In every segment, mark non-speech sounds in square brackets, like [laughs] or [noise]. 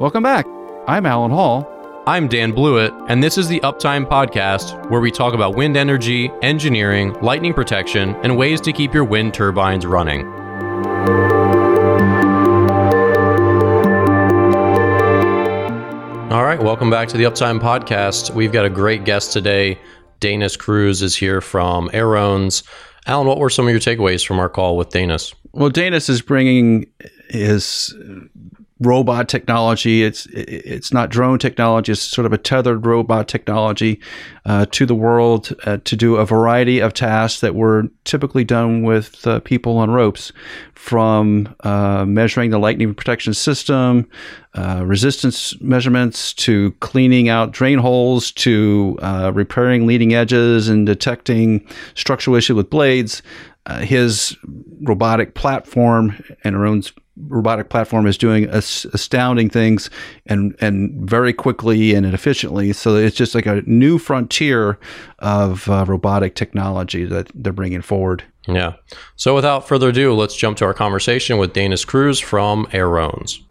Welcome back. I'm Allen Hall. I'm Dan Blewett, and this is the Uptime Podcast, where we talk about wind energy, engineering, lightning protection, and ways to keep your wind turbines running. All right, welcome back to the Uptime Podcast. We've got a great guest today. Dainis Kruze is here from Aerones. Allen, what were some of your takeaways from our call with Dainis? Well, Dainis is bringing his robot technology. It's it's not drone technology. It's sort of a tethered robot technology uh, to the world uh, to do a variety of tasks that were typically done with uh, people on ropes, from uh, measuring the lightning protection system, uh, resistance measurements, to cleaning out drain holes, to uh, repairing leading edges and detecting structural issue with blades. His robotic platform and Aerones robotic platform is doing astounding things and and very quickly and efficiently. So it's just like a new frontier of uh, robotic technology that they're bringing forward. Yeah. So without further ado, let's jump to our conversation with Dainis Kruze from Aerones.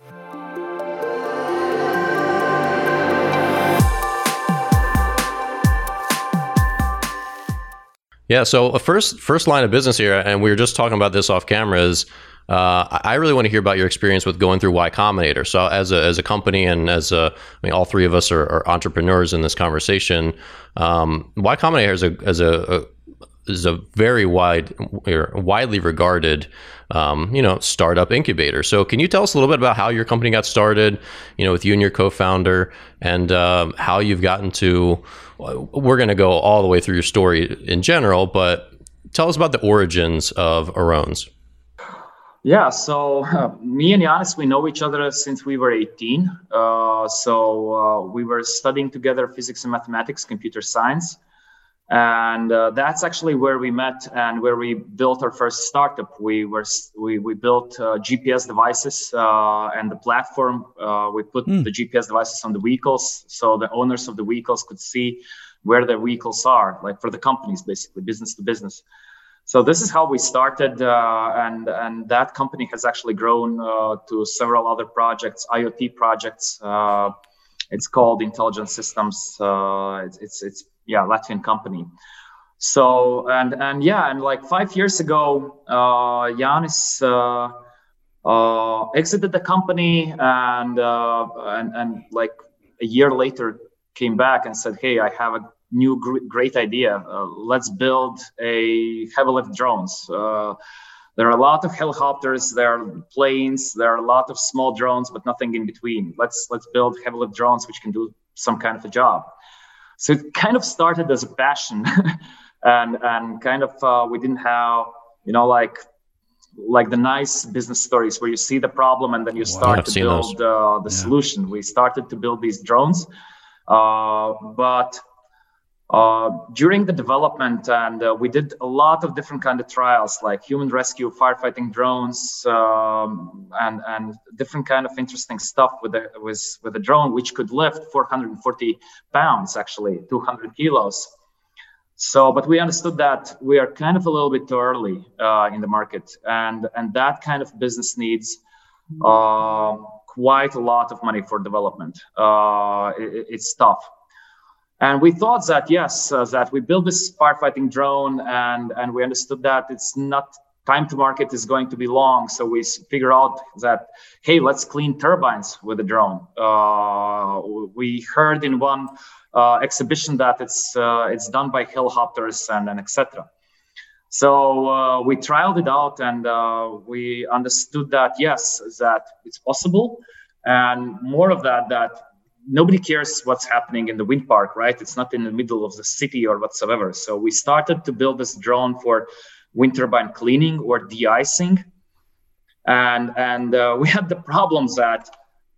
Yeah, so a first first line of business here, and we were just talking about this off camera, is uh, I really want to hear about your experience with going through Y Combinator. So, as a, as a company and as a, I mean, all three of us are, are entrepreneurs in this conversation. Um, y Combinator is a, as a, a is a very wide, widely regarded, um, you know, startup incubator. So, can you tell us a little bit about how your company got started? You know, with you and your co-founder, and um, how you've gotten to. We're going to go all the way through your story in general, but tell us about the origins of Aerones. Yeah, so uh, me and Janis, we know each other since we were 18. Uh, so uh, we were studying together physics and mathematics, computer science. And uh, that's actually where we met and where we built our first startup. We were we, we built uh, GPS devices uh, and the platform. we put mm. the GPS devices on the vehicles so the owners of the vehicles could see where their vehicles are, like for the companies, basically business to business so this is how we started uh, and and that company has actually grown uh, to several other projects iot projects uh, it's called intelligent systems uh, it's, it's, it's yeah latvian company so and and yeah and like five years ago uh, Janis uh, uh, exited the company and uh, and and like a year later came back and said hey i have a new gr- great idea. Uh, let's build a heavy lift drones. Uh, there are a lot of helicopters, there are planes, there are a lot of small drones, but nothing in between. Let's let's build heavy lift drones which can do some kind of a job. So it kind of started as a passion, [laughs] and and kind of uh, we didn't have you know like like the nice business stories where you see the problem and then you start to build uh, the yeah. solution. We started to build these drones, uh, but uh, during the development and uh, we did a lot of different kind of trials like human rescue firefighting drones um, and and different kind of interesting stuff with the with with a drone which could lift 440 pounds actually 200 kilos. So but we understood that we are kind of a little bit too early uh, in the market and and that kind of business needs uh, quite a lot of money for development. Uh, it, it's tough and we thought that yes, uh, that we built this firefighting drone, and and we understood that it's not time to market is going to be long. So we figure out that hey, let's clean turbines with a drone. Uh, we heard in one uh, exhibition that it's uh, it's done by helicopters and and etc. So uh, we trialed it out, and uh, we understood that yes, that it's possible, and more of that that nobody cares what's happening in the wind park, right? It's not in the middle of the city or whatsoever. So we started to build this drone for wind turbine cleaning or de-icing, and and uh, we had the problems that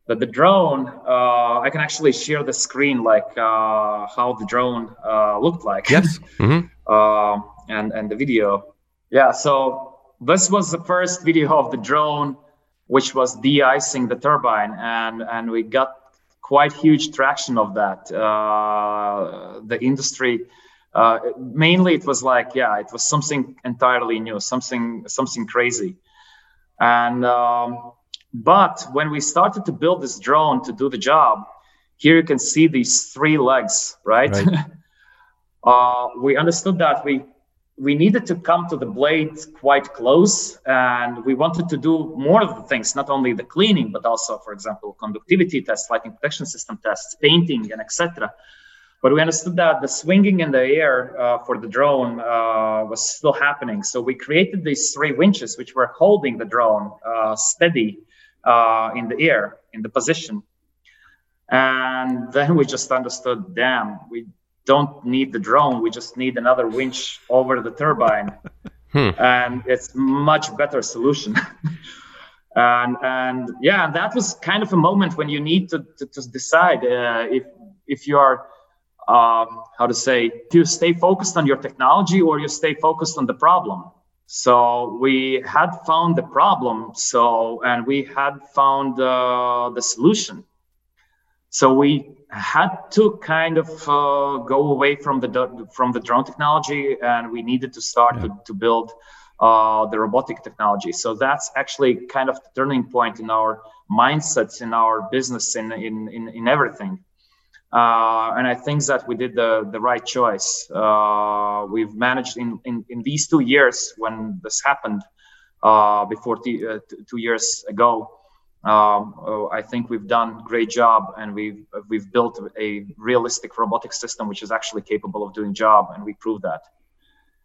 that the drone uh, I can actually share the screen like uh, how the drone uh, looked like. Yes. [laughs] mm-hmm. Um, and and the video. Yeah. So this was the first video of the drone, which was de-icing the turbine, and and we got quite huge traction of that. Uh, the industry, uh, mainly, it was like, yeah, it was something entirely new, something something crazy, and um, But when we started to build this drone to do the job, here you can see these three legs, right? right. [laughs] uh, we understood that we we needed to come to the blade quite close and we wanted to do more of the things not only the cleaning but also for example conductivity tests lighting protection system tests painting and etc but we understood that the swinging in the air uh, for the drone uh, was still happening. So we created these three winches which were holding the drone uh, steady uh, in the air in the position. And then we just understood damn we don't need the drone. We just need another winch over the turbine, [laughs] hmm. and it's much better solution. [laughs] and and yeah, that was kind of a moment when you need to to, to decide uh, if if you are um, how to say do you stay focused on your technology or you stay focused on the problem. So we had found the problem, so and we had found uh, the solution. So we had to kind of uh, go away from the from the drone technology, and we needed to start yeah. to, to build uh, the robotic technology. So that's actually kind of the turning point in our mindsets, in our business, in in in, in everything. Uh, and I think that we did the the right choice. Uh, we've managed in, in in these two years when this happened, uh, before uh, t- two years ago um, oh, I think we've done a great job, and we've we've built a realistic robotic system which is actually capable of doing job, and we proved that.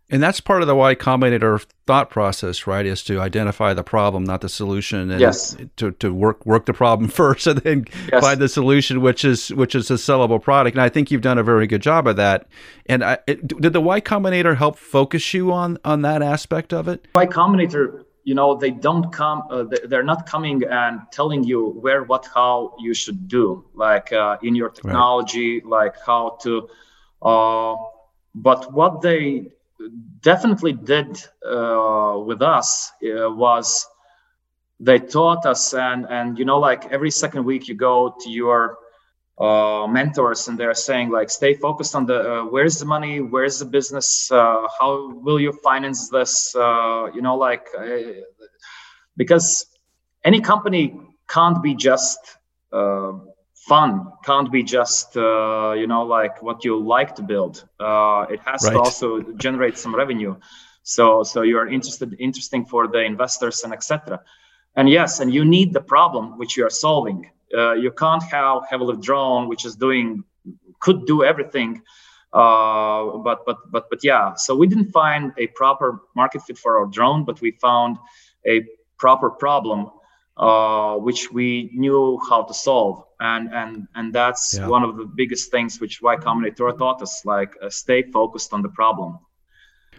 And that's part of the Y Combinator thought process, right? Is to identify the problem, not the solution, and yes. to, to work work the problem [laughs] first, and then yes. find the solution, which is which is a sellable product. And I think you've done a very good job of that. And I, it, did the Y Combinator help focus you on on that aspect of it? Y Combinator you know they don't come uh, they're not coming and telling you where what how you should do like uh, in your technology right. like how to uh, but what they definitely did uh, with us uh, was they taught us and and you know like every second week you go to your uh, mentors and they're saying like stay focused on the uh, where's the money? Where's the business? Uh, how will you finance this? Uh, you know like uh, because any company can't be just uh, fun can't be just you know like what you like to build. It has right. to also generate some revenue. So so you are interested interesting for the investors and etc and yes and you need the problem which you are solving uh, you can't have heavily drone, which is doing could do everything. Uh, but but but but yeah. So we didn't find a proper market fit for our drone, but we found a proper problem uh, which we knew how to solve and and and that's yeah. one of the biggest things which y combinator taught us like uh, stay focused on the problem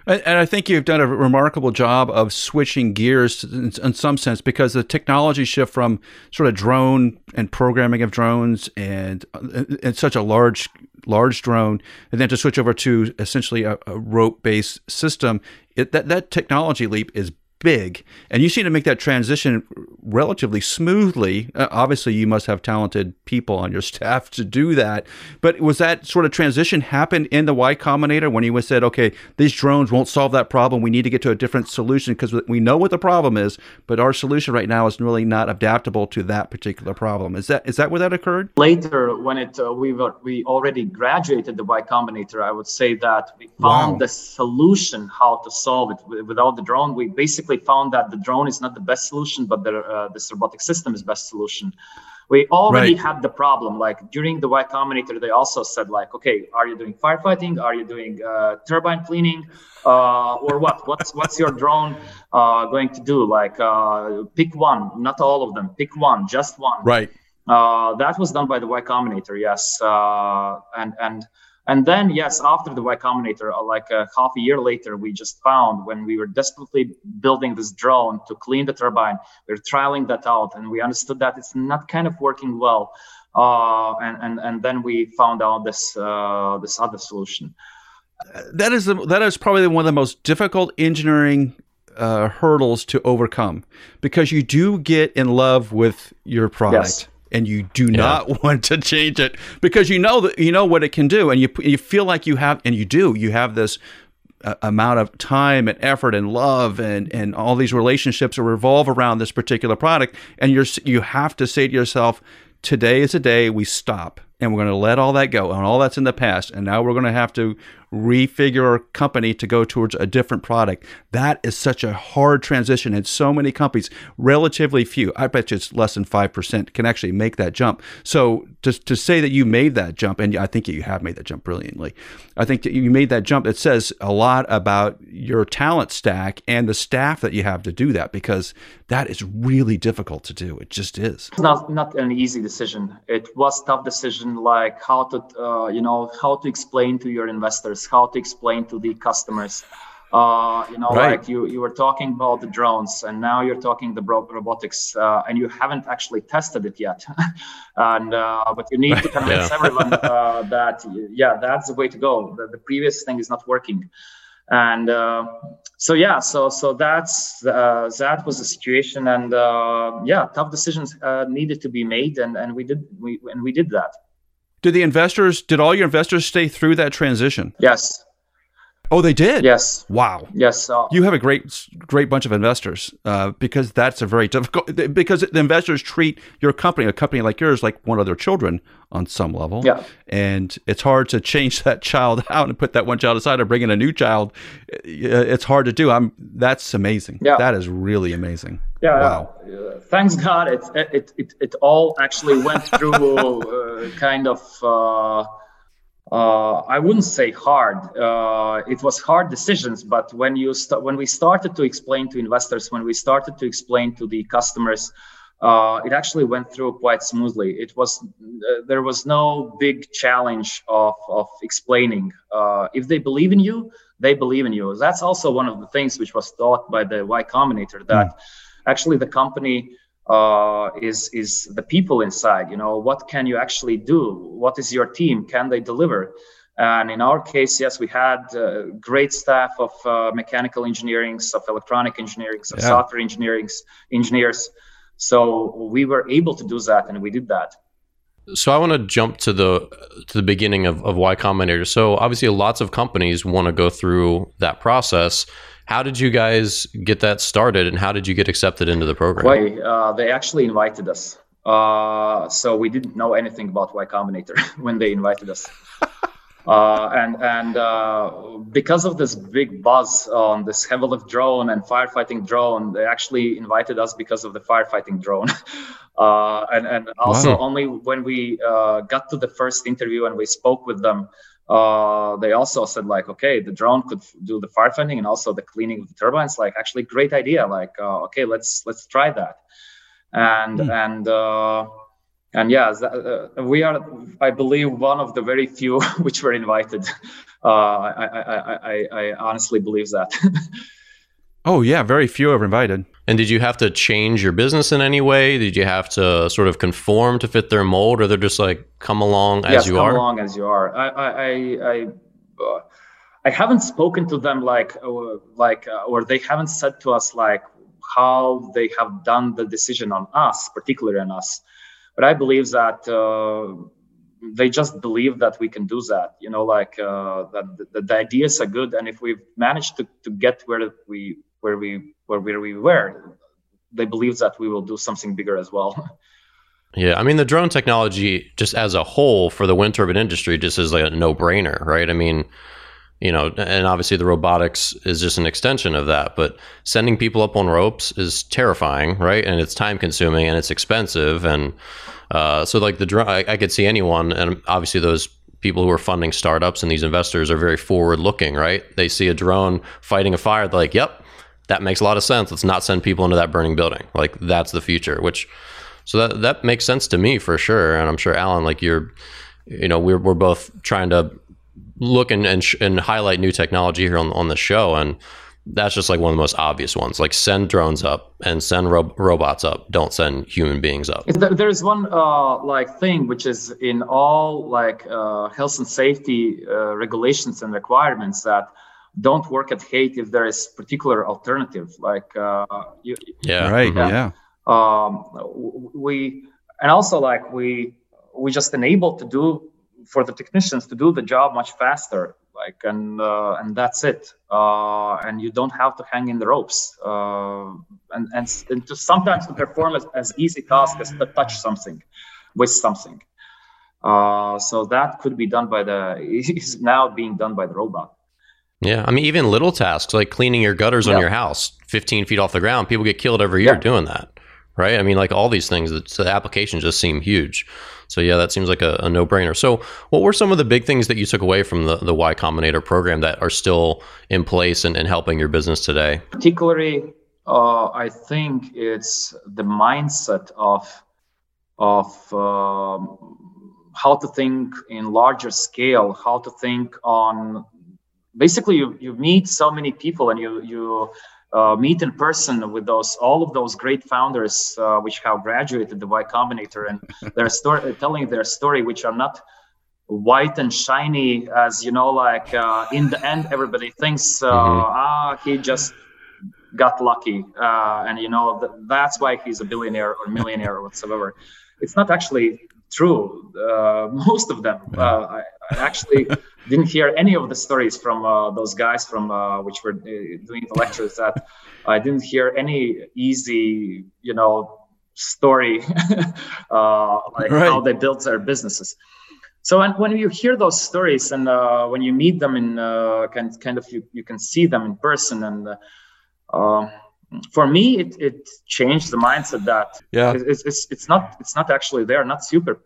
and I think you've done a remarkable job of switching gears in, some sense because the technology shift from sort of drone and programming of drones and, uh, and such a large large drone, and then to switch over to essentially a, a rope based system, it, that that technology leap is big, and you seem to make that transition relatively smoothly. Uh, obviously, you must have talented people on your [laughs] staff to do that. But was that sort of transition happened in the Y Combinator when you said, "Okay, these drones won't solve that problem. We need to get to a different solution because we know what the problem is, but our solution right now is really not adaptable to that particular problem." Is that is that where that occurred? Later, when it uh, we were we already graduated the Y Combinator, I would say that we found wow. the solution how to solve it without the drone. We basically basically found that the drone is not the best solution, but the, uh, this robotic system is best solution. We already right. had the problem. Like during the Y Combinator, they also said like, okay, are you doing firefighting? Are you doing uh, turbine cleaning? Uh, or what? What's what's your drone uh, going to do? Like, uh, pick one, not all of them. Pick one, just one. Right. Uh, that was done by the Y Combinator, yes. and and and then, yes, after the Y Combinator, uh, like a uh, half a year later, we just found when we were desperately building this drone to clean the turbine, we are trialing that out, and we understood that it's not kind of working well. Uh, and, and and then we found out this uh, this other solution. That is the, that is probably one of the most difficult engineering uh, hurdles to overcome because you do get in love with your product. Yes and you do yeah. not [laughs] want to change it because you know that you know what it can do and you you feel like you have and you do you have this uh, amount of time and effort and love and and all these relationships that revolve around this particular product and you're you have to say to yourself today is a day we stop and we're going to let all that go and all that's in the past and now we're going to have to refigure our company to go towards a different product. That is such a hard transition and so many companies relatively few i bet you it's less than 5% can actually make that jump. So to, to say that you made that jump and i think you have made that jump brilliantly. I think that you made that jump it says a lot about your talent stack and the staff that you have to do that because that is really difficult to do. It just is. It's not not an easy decision. It was tough decision like how to uh, you know how to explain to your investors how to explain to the customers. Uh, you know right. like you you were talking about the drones and now you're talking the robotics uh, and you haven't actually tested it yet. [laughs] And uh, but you need to [laughs] convince yeah. everyone [laughs] uh, that yeah that's the way to go. The, the previous thing is not working. And uh, so yeah so so that's uh, that was the situation. And yeah tough decisions needed to be made and and we did we and we did that did the investors, did all your investors stay through that transition? Yes. Oh, they did. Yes. Wow. Yes. Uh, you have a great, great bunch of investors uh, because that's a very difficult. Because the investors treat your company, a company like yours, like one of their children on some level. Yeah. And it's hard to change [laughs] that child out and put that one child aside or bring in a new child. It's hard to do. I'm. That's amazing. Yeah. That is really amazing. Yeah. Wow. Uh, thanks God, it it it it all actually went through uh, kind of. Uh, uh, I wouldn't say hard. Uh, it was hard decisions, but when you st- when we started to explain to investors, when we started to explain to the customers, uh, it actually went through quite smoothly. It was uh, there was no big challenge of of explaining. Uh, if they believe in you, they believe in you. That's also one of the things which was taught by the Y Combinator that mm. Actually the company uh, is is the people inside. You know, what can you actually do? What is your team? Can they deliver? And in our case, yes, we had uh, great staff of uh, mechanical engineering, of electronic engineering, of yeah. software engineering engineers. So we were able to do that, and we did that. So I want to jump to the to the beginning of, of Y Combinator. So obviously, lots of companies want to go through that process. How did you guys get that started, and how did you get accepted into the program? Well, uh, they actually invited us. Uh, so we didn't know anything about Y Combinator [laughs] when they invited us. [laughs] Uh, and and uh, because of this big buzz on this heavy lift drone and firefighting drone, they actually invited us because of the firefighting drone. [laughs] Uh, and and also wow. only when we uh, got to the first interview and we spoke with them, uh, they also said like, okay, the drone could do the firefighting and also the cleaning of the turbines. Like, actually, great idea. Like, uh, okay, let's let's try that. And mm. and uh, and yeah, uh, we are, I believe, one of the very few [laughs] which were invited. Uh, I, I, I, I honestly believe that. [laughs] oh yeah, very few are invited. And did you have to change your business in any way? Did you have to sort of conform to fit their mold, or they're just like come along as yes, you come are? Come along as you are. I I I, uh, I haven't spoken to them like uh, like uh, or they haven't said to us like how they have done the decision on us, particularly on us. But I believe that uh, they just believe that we can do that. You know, like uh, that the, the ideas are good, and if we've managed to, to get where we where we where, where we were, they believe that we will do something bigger as well. [laughs] Yeah, I mean the drone technology, just as a whole, for the wind turbine industry, just is like a no-brainer, right? I mean, you know, and obviously the robotics is just an extension of that. But sending people up on ropes is terrifying, right? And it's time-consuming and it's expensive, and uh, so like the drone, I, I could see anyone, and obviously those people who are funding startups and these investors are very forward-looking, right? They see a drone fighting a fire, they're like, "Yep, that makes a lot of sense. Let's not send people into that burning building. Like that's the future. Which so that that makes sense to me for sure. And I'm sure Allen, like you're, you know, we're we're both trying to look and and, sh- and highlight new technology here on on the show and. That's just like one of the most obvious ones. Like send drones up and send ro- robots up. Don't send human beings up. There's one uh, like thing which is in all like uh, health and safety uh, regulations and requirements that don't work at Hate if there is particular alternative like uh, you, yeah right yeah, yeah. Um, we and also like we we just enable to do for the technicians to do the job much faster like and uh, and that's it. Uh, and you don't have to hang in the ropes uh, and, and and to sometimes to perform as, as easy task as to touch something with something. Uh, so that could be done by the [laughs] is now being done by the robot yeah i mean even little tasks like cleaning your gutters yeah. on your house 15 feet off the ground people get killed every year yeah. doing that right? I mean, like all these things, the applications just seem huge. So yeah, that seems like a, a, no-brainer. So what were some of the big things that you took away from the, the Y Combinator program that are still in place and, and helping your business today? Particularly, uh, I think it's the mindset of of um, how to think in larger scale, how to think on. Basically, you, you meet so many people and you you uh, meet in person with those all of those great founders uh, which have graduated the Y Combinator and [laughs] their story telling their story which are not white and shiny as you know like uh, in the end everybody thinks uh, mm-hmm. ah he just got lucky uh, and you know th- that's why he's a billionaire or millionaire or whatsoever it's not actually true uh, most of them actually didn't hear any of the stories from uh, those guys from uh, which were uh, doing the lectures that I didn't hear any easy, you know, story [laughs] uh, like right. how they built their businesses. So when, when you hear those stories and uh, when you meet them in uh, kind kind of you, you can see them in person and for me it, it changed the mindset that yeah it's, it's, it's not it's not actually they're not super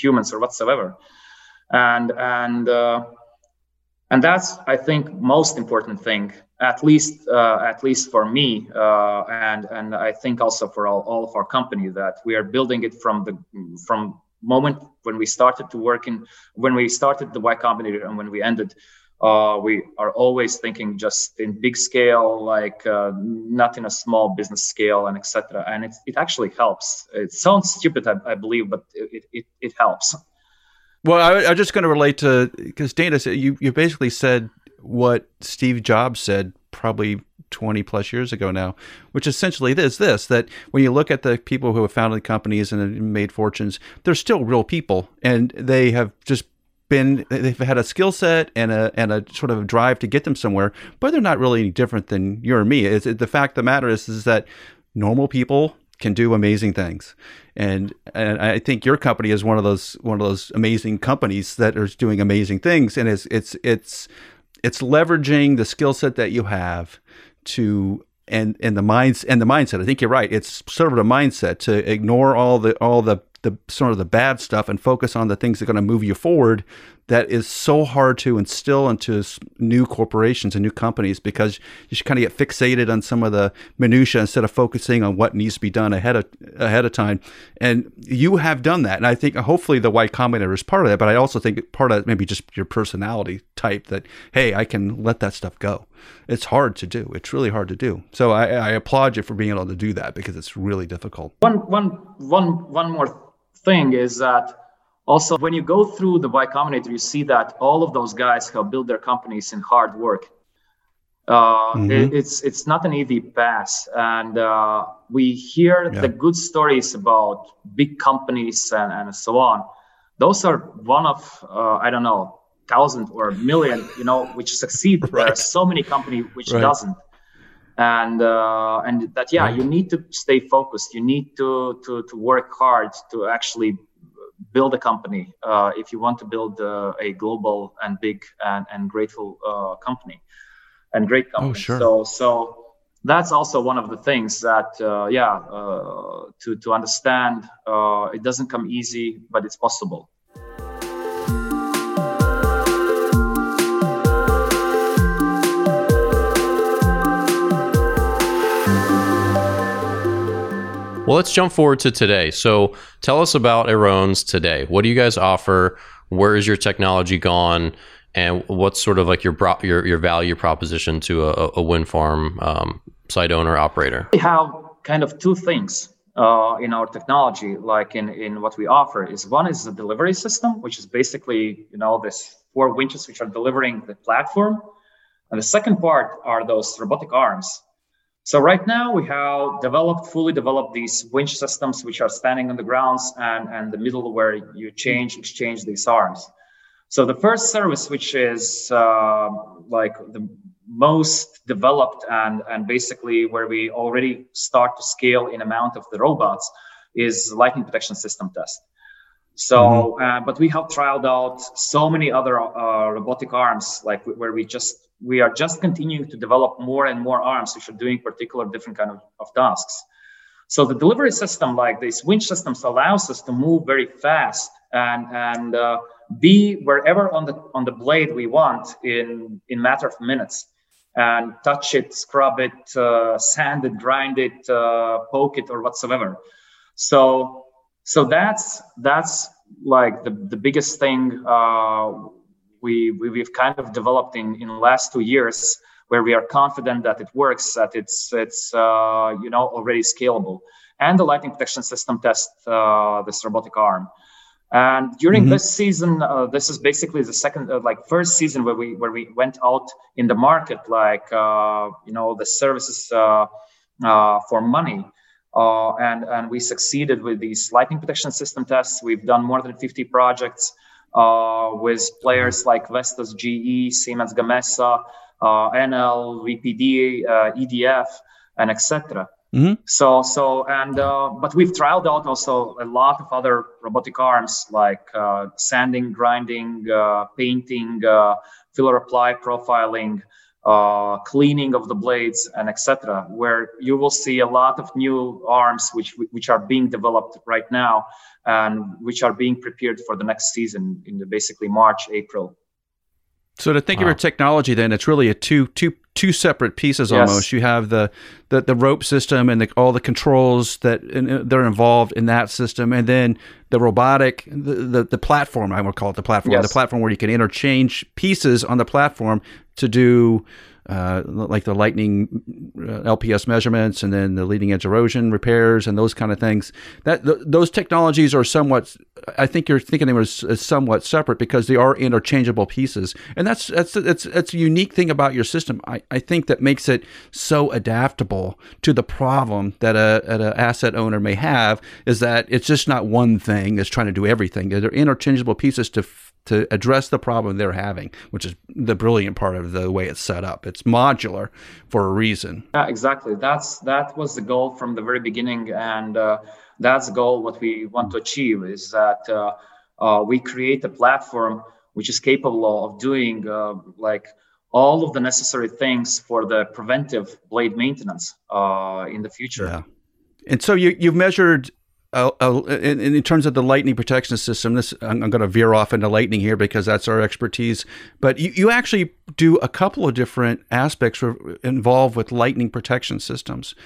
humans or whatsoever and and uh, and that's I think most important thing at least uh, at least for me uh, and and I think also for all, all of our company that we are building it from the from moment when we started to work in when we started the Y Combinator and when we ended uh, we are always thinking just in big scale like uh, not in a small business scale and etc and it, it actually helps. It sounds stupid I, I believe but it, it, it helps well, I, am just going to relate to because Dana said you you basically said what Steve Jobs said probably 20 plus years ago now, which essentially is this that when you look at the people who have founded companies and made fortunes, they're still real people and they have just been they've had a skill set and a and a sort of drive to get them somewhere, but they're not really any different than you or me. It's, the fact of the matter is is that normal people can do amazing things. And and I think your company is one of those one of those amazing companies that is doing amazing things. And it's it's it's it's leveraging the skill set that you have to and and the minds and the mindset. I think you're right. It's sort of a mindset to ignore all the all the the sort of the bad stuff and focus on the things that are going to move you forward that is so hard to instill into new corporations and new companies because you should kind of get fixated on some of the minutia instead of focusing on what needs to be done ahead of ahead of time. And you have done that and i think hopefully the Y Combinator is part of that but i also think part of maybe just your personality type that hey i can let that stuff go. It's hard to do. It's really hard to do. So i, I applaud you for being able to do that because it's really difficult. One one one one more thing is that also when you go through the Y Combinator, you see that all of those guys have built their companies in hard work. Uh, mm-hmm. it, it's it's not an easy pass, and uh, we hear yeah. the good stories about big companies and, and so on. Those are one of uh, I don't know thousand or million, you know, which succeed. right. [laughs] There are so many companies which right. doesn't and uh, and that yeah you need to stay focused you need to to to work hard to actually build a company uh, if you want to build uh, a global and big and, and grateful uh, company and great oh, company oh, sure. so so that's also one of the things that uh, yeah uh, to to understand it doesn't come easy but it's possible Well, let's jump forward to today. So, tell us about Aerones today. What do you guys offer? Where is your technology gone? And what's sort of like your your, your value proposition to a, a wind farm um, site owner operator? We have kind of two things uh, in our technology, like in, in what we offer. Is one is the delivery system, which is basically you know this four winches which are delivering the platform, and the second part are those robotic arms so right now we have developed, fully developed these winch systems which are standing on the grounds and, and the middle where you change, exchange these arms. So the first service, which is uh, like the most developed and and basically where we already start to scale in amount of the robots, is lightning protection system test. So, mm-hmm. uh, but we have trialed out so many other uh, robotic arms, like where we just we are just continuing to develop more and more arms which are doing particular different kind of, of tasks. So the delivery system, like these winch systems, allows us to move very fast and and uh, be wherever on the on the blade we want in in matter of minutes, and touch it, scrub it, uh, sand it, grind it, uh, poke it, or whatsoever. So so that's that's like the the biggest thing uh, we, we we've kind of developed in in the last two years where we are confident that it works, that it's it's uh, you know already scalable, and the lightning protection system test uh, this robotic arm. And during mm-hmm. this season, uh, this is basically the second, uh, like first season where we where we went out in the market, like uh, you know the services uh, for money. and and we succeeded with these lightning protection system tests. We've done more than 50 projects with players like Vestas, GE, Siemens Gamesa, uh, Enel, VPD, uh, EDF, and etc. Mm-hmm. So, so, and uh, but we've trialed out also a lot of other robotic arms like uh, sanding, grinding, uh, painting, uh, filler apply, profiling, Uh, cleaning of the blades, and etc. Where you will see a lot of new arms which which are being developed right now and which are being prepared for the next season in the basically March, April. So to think wow. of your technology, then it's really a two two two separate pieces yes. almost. You have the, the the rope system and the, all the controls that uh, they're involved in that system, and then the robotic the the, the platform. I would call it the platform. Yes. The platform where you can interchange pieces on the platform to do uh, like the lightning uh, LPS measurements and then the leading edge erosion repairs and those kind of things. That th- those technologies are somewhat. I think you're thinking of them as, as, somewhat separate because they are interchangeable pieces, and that's that's that's that's a unique thing about your system. I, I think that makes it so adaptable to the problem that a, an asset owner may have is that it's just not one thing that's trying to do everything. They're interchangeable pieces to to address the problem they're having, which is the brilliant part of the way it's set up. It's modular for a reason. Yeah, exactly. That's that was the goal from the very beginning, and uh, that's the goal. What we want to achieve is that uh, uh, we create a platform which is capable of doing uh, like all of the necessary things for the preventive blade maintenance uh, in the future. Yeah. And so you you've measured uh, uh, in, in, terms of the lightning protection system, this I'm, I'm going to veer off into lightning here because that's our expertise. But you, you actually do a couple of different aspects involved with lightning protection systems.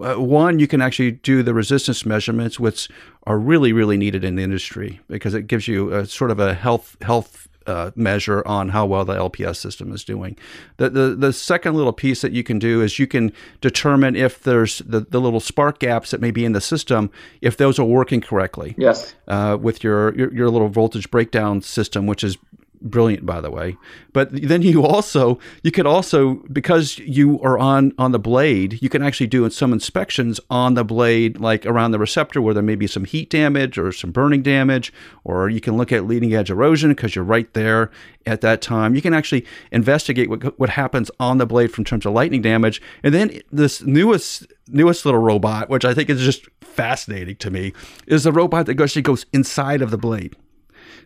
Uh, one, you can actually do the resistance measurements, which are really, really needed in the industry because it gives you a sort of a health health uh, measure on how well the LPS system is doing. The, the the second little piece that you can do is you can determine if there's the, the little spark gaps that may be in the system, if those are working correctly. Yes. Uh, with your, your your little voltage breakdown system, which is brilliant by the way. But then you also you could also because you are on on the blade you can actually do some inspections on the blade like around the receptor where there may be some heat damage or some burning damage or you can look at leading edge erosion because you're right there at that time. You can actually investigate what, what happens on the blade from terms of lightning damage. And then this newest newest little robot which i think is just fascinating to me is the robot that actually goes inside of the blade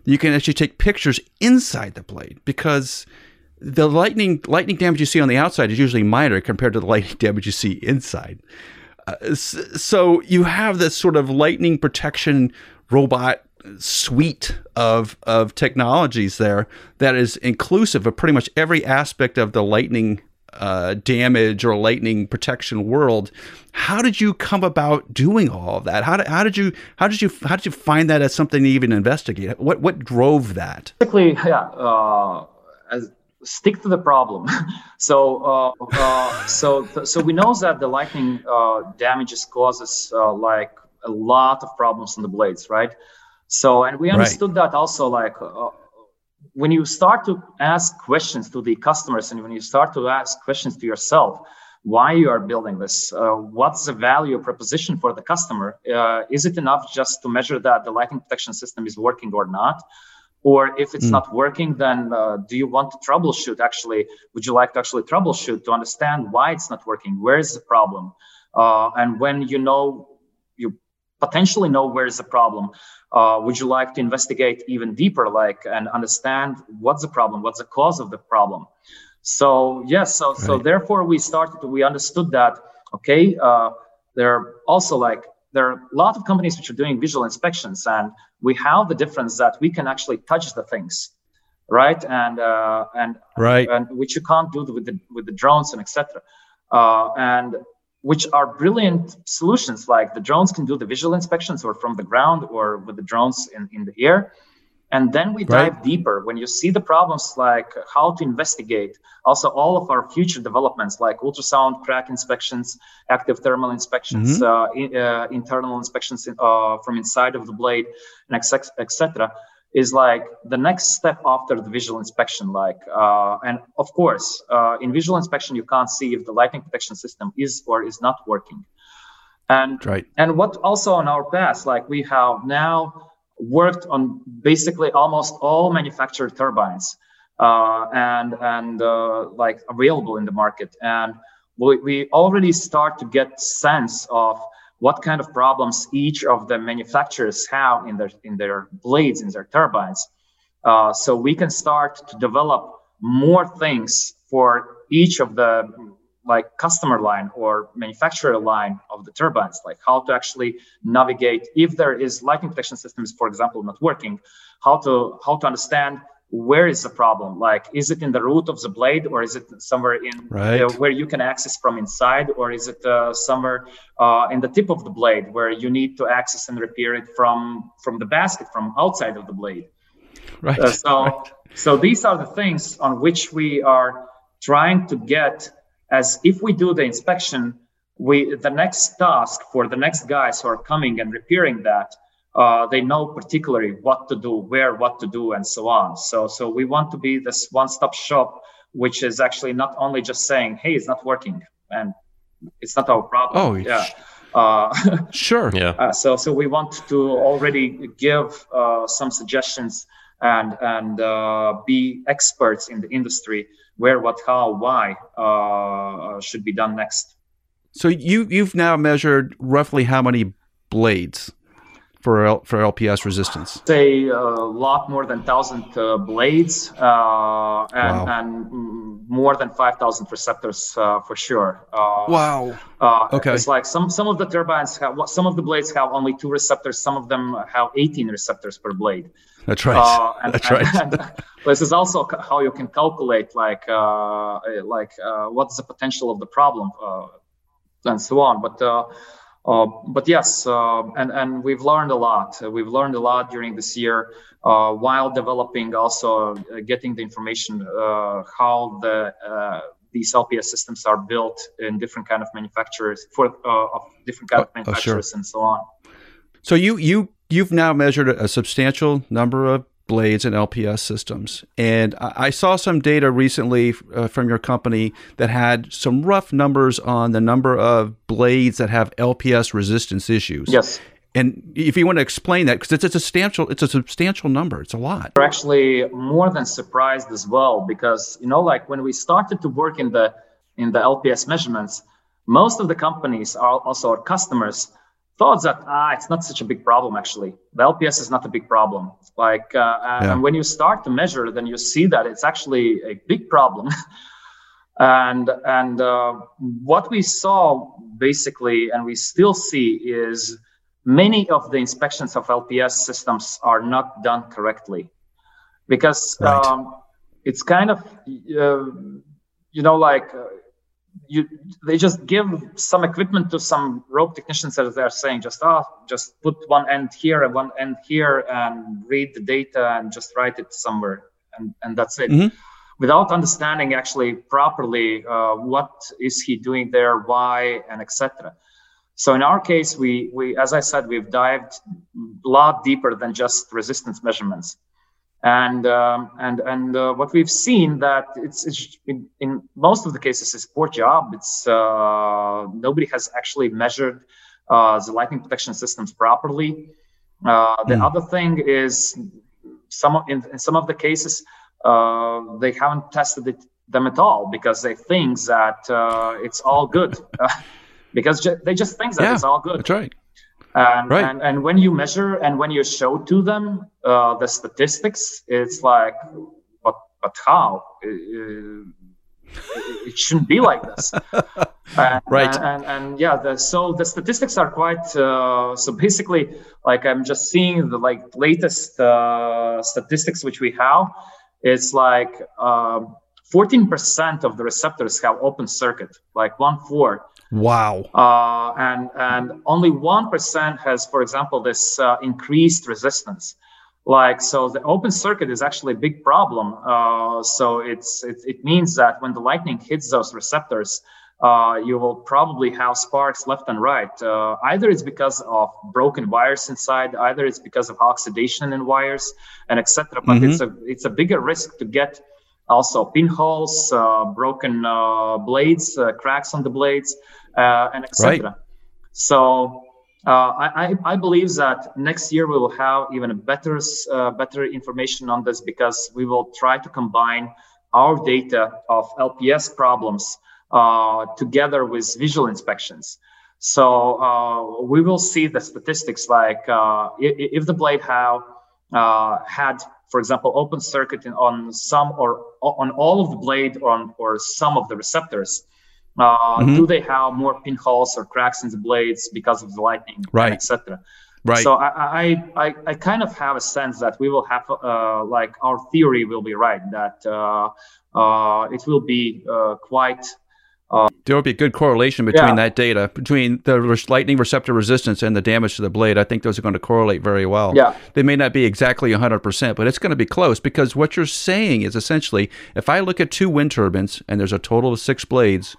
you can actually take pictures inside the blade because the lightning lightning damage you see on the outside is usually minor compared to the [laughs] lightning damage you see inside. Uh, so you have this sort of lightning protection robot suite of of technologies there that is inclusive of pretty much every aspect of the lightning uh, damage or lightning protection world. How did you come about doing all of that? How did, how did you how did you how did you find that as something to even investigate? What what drove that? Basically, [laughs] yeah, uh, as, stick to the problem. [laughs] so uh, uh, so so we know that the lightning uh, damages causes uh, like a lot of problems on the blades, right? So and we understood right. that also like when you start to ask questions to the customers and when you start to ask questions to yourself why you are building this uh, what's the value proposition for the customer uh, is it enough just to measure that the lighting protection system is working or not? Or if it's mm. not working then uh, do you want to troubleshoot actually? Would you like to actually troubleshoot to understand why it's not working? Where is the problem? Uh, and when you know potentially know where is the problem uh, would you like to investigate even deeper like and understand what's the problem what's the cause of the problem? So yes so right. so therefore we started we understood that okay uh, there are also like there are a lot of companies which are doing visual inspections and we have the difference that we can actually touch the things right? And uh, and right. and which you can't do with the with the drones and etc uh, and which are brilliant solutions like the drones can do the visual inspections or from the ground or with the drones in, in the air. And then we dive deeper. When you see the problems like how to investigate also all of our future developments like ultrasound crack inspections active thermal inspections mm-hmm. uh, in, uh, internal inspections in, uh, from inside of the blade and etc is like the next step after the visual inspection like uh, and of course uh, in visual inspection you can't see if the lightning protection system is or is not working and right. and what also on our past like we have now worked on basically almost all manufactured turbines uh, and and uh, like available in the market and we, we already start to get sense of what kind of problems each of the manufacturers have in their in their blades in their turbines. Uh, so we can start to develop more things for each of the like customer line or manufacturer line of the turbines, like how to actually navigate if there is lightning protection systems, for example, not working, how to how to understand where is the problem like is it in the root of the blade or is it somewhere in right. uh, where you can access from inside or is it uh, somewhere uh, in the tip of the blade where you need to access and repair it from from the basket from outside of the blade right uh, so right. so these are the things on which we are trying to get as if we do the inspection, we the next task for the next guys who are coming and repairing that, uh, they know particularly what to do, where, what to do, and so on. So so we want to be this one-stop shop, which is actually not only just saying, "Hey, it's not working," and it's not our problem. Oh, yeah. Uh, [laughs] sure. Yeah. Uh, so so we want to already give uh, some suggestions and and uh, be experts in the industry where, what, how, why uh, should be done next. So you you've now measured roughly how many blades for L, for LPS resistance? Say a lot more than thousand uh, blades uh, and, wow. and, more than five thousand receptors uh, for sure. Uh, wow. Uh, okay. It's like some some of the turbines have some of the blades have only two receptors. Some of them have eighteen receptors per blade. That's right. Uh, [laughs] and, That's right. And, and [laughs] this is also how you can calculate like uh, like uh, what's the potential of the problem uh, and so on. But uh, uh, but yes, uh, and and we've learned a lot. Uh, we've learned a lot during this year uh, while developing, also getting the information how the these LPS systems are built in different kind of manufacturers for of different kind of manufacturers oh, sure. and so on. So you you you've now measured a substantial number of blades and LPS systems. And I saw some data recently uh, from your company that had some rough numbers on the number of blades that have LPS resistance issues. Yes. And if you want to explain that, because it's a substantial, it's a substantial number. It's a lot. We're actually more than surprised as well, because you know, like when we started to work in the in the LPS measurements, most of the companies are also our customers thought that ah, it's not such a big problem actually. The LPS is not a big problem. Like, uh, yeah. and when you start to measure, then you see that it's actually a big problem. [laughs] and and uh, what we saw basically, and we still see, is many of the inspections of LPS systems are not done correctly, because right. um, it's kind of uh, you know like uh, you they just give some equipment to some rope technicians that they're saying just oh just put one end here and one end here and read the data and just write it somewhere. And and that's it. Mm-hmm. without understanding actually properly uh, what is he doing there why and etc so in our case we we as i said we've dived a lot deeper than just resistance measurements and um, and and uh, what we've seen that it's, it's in, in, most of the cases it's poor job. It's uh, nobody has actually measured uh, the lightning protection systems properly. Uh, the mm. other thing is some in, in some of the cases uh, they haven't tested it, them at all because they think that uh, it's all good [laughs] because ju- they just think that yeah, it's all good. That's right. And, Right. and and when you measure and when you show to them uh, the statistics, it's like, but but how? Uh, it it shouldn't be like this. [laughs] And, Right. And, and, and yeah, the, so the statistics are quite. Uh, so basically, like I'm just seeing the like latest uh, statistics which we have. It's like um, 14% of the receptors have open circuit, like one fourth Wow. uh, and and only one percent has, for example, this uh, increased resistance. Like so, the open circuit is actually a big problem. Uh, so it's it, it means that when the lightning hits those receptors, uh, you will probably have sparks left and right. Uh, either it's because of broken wires inside, either it's because of oxidation in wires, and etc. But it's a it's a bigger risk to get also pinholes, uh, broken uh, blades, uh, cracks on the blades, uh, and etc. So uh, I, I believe that next year we will have even a better uh, better information on this because we will try to combine our data of LPS problems uh, together with visual inspections. So uh, we will see the statistics like uh, if, the blade have uh, had, for example, open circuit on some or on all of the blade or on or some of the receptors. Uh, Mhm. Do they have more pinholes or cracks in the blades because of the lightning, Right. etc. Right. So I, I, I, I kind of have a sense that we will have, uh, like, our theory will be right. That uh, uh, it will be uh, quite there will be a good correlation between Yeah. that data, between the lightning receptor resistance and the damage to the blade. I think those are going to correlate very well. Yeah. They may not be exactly 100%, but it's going to be close because what you're saying is essentially if I look at two wind turbines and there's a total of six blades,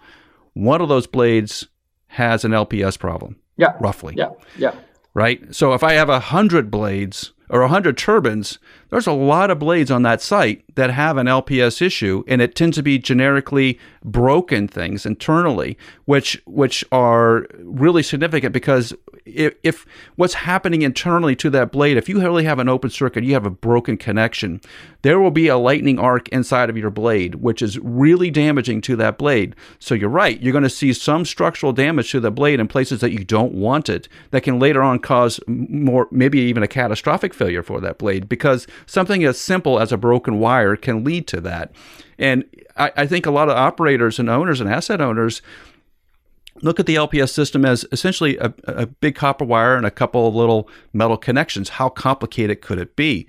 one of those blades has an LPS problem, yeah, roughly. yeah, yeah, right? So if I have a hundred blades or a hundred turbines, there's a lot of blades on that site that have an LPS issue, and it tends to be generically broken things internally, which which are really significant because if, if what's happening internally to that blade, if you really have an open circuit, you have a broken connection, there will be a lightning arc inside of your blade, which is really damaging to that blade. So you're right, you're going to see some structural damage to the blade in places that you don't want it, that can later on cause more, maybe even a catastrophic failure for that blade, because something as simple as a broken wire can lead to that. And I, I think a lot of operators and owners and asset owners look at the LPS system as essentially a, a big copper wire and a couple of little metal connections. How complicated could it be?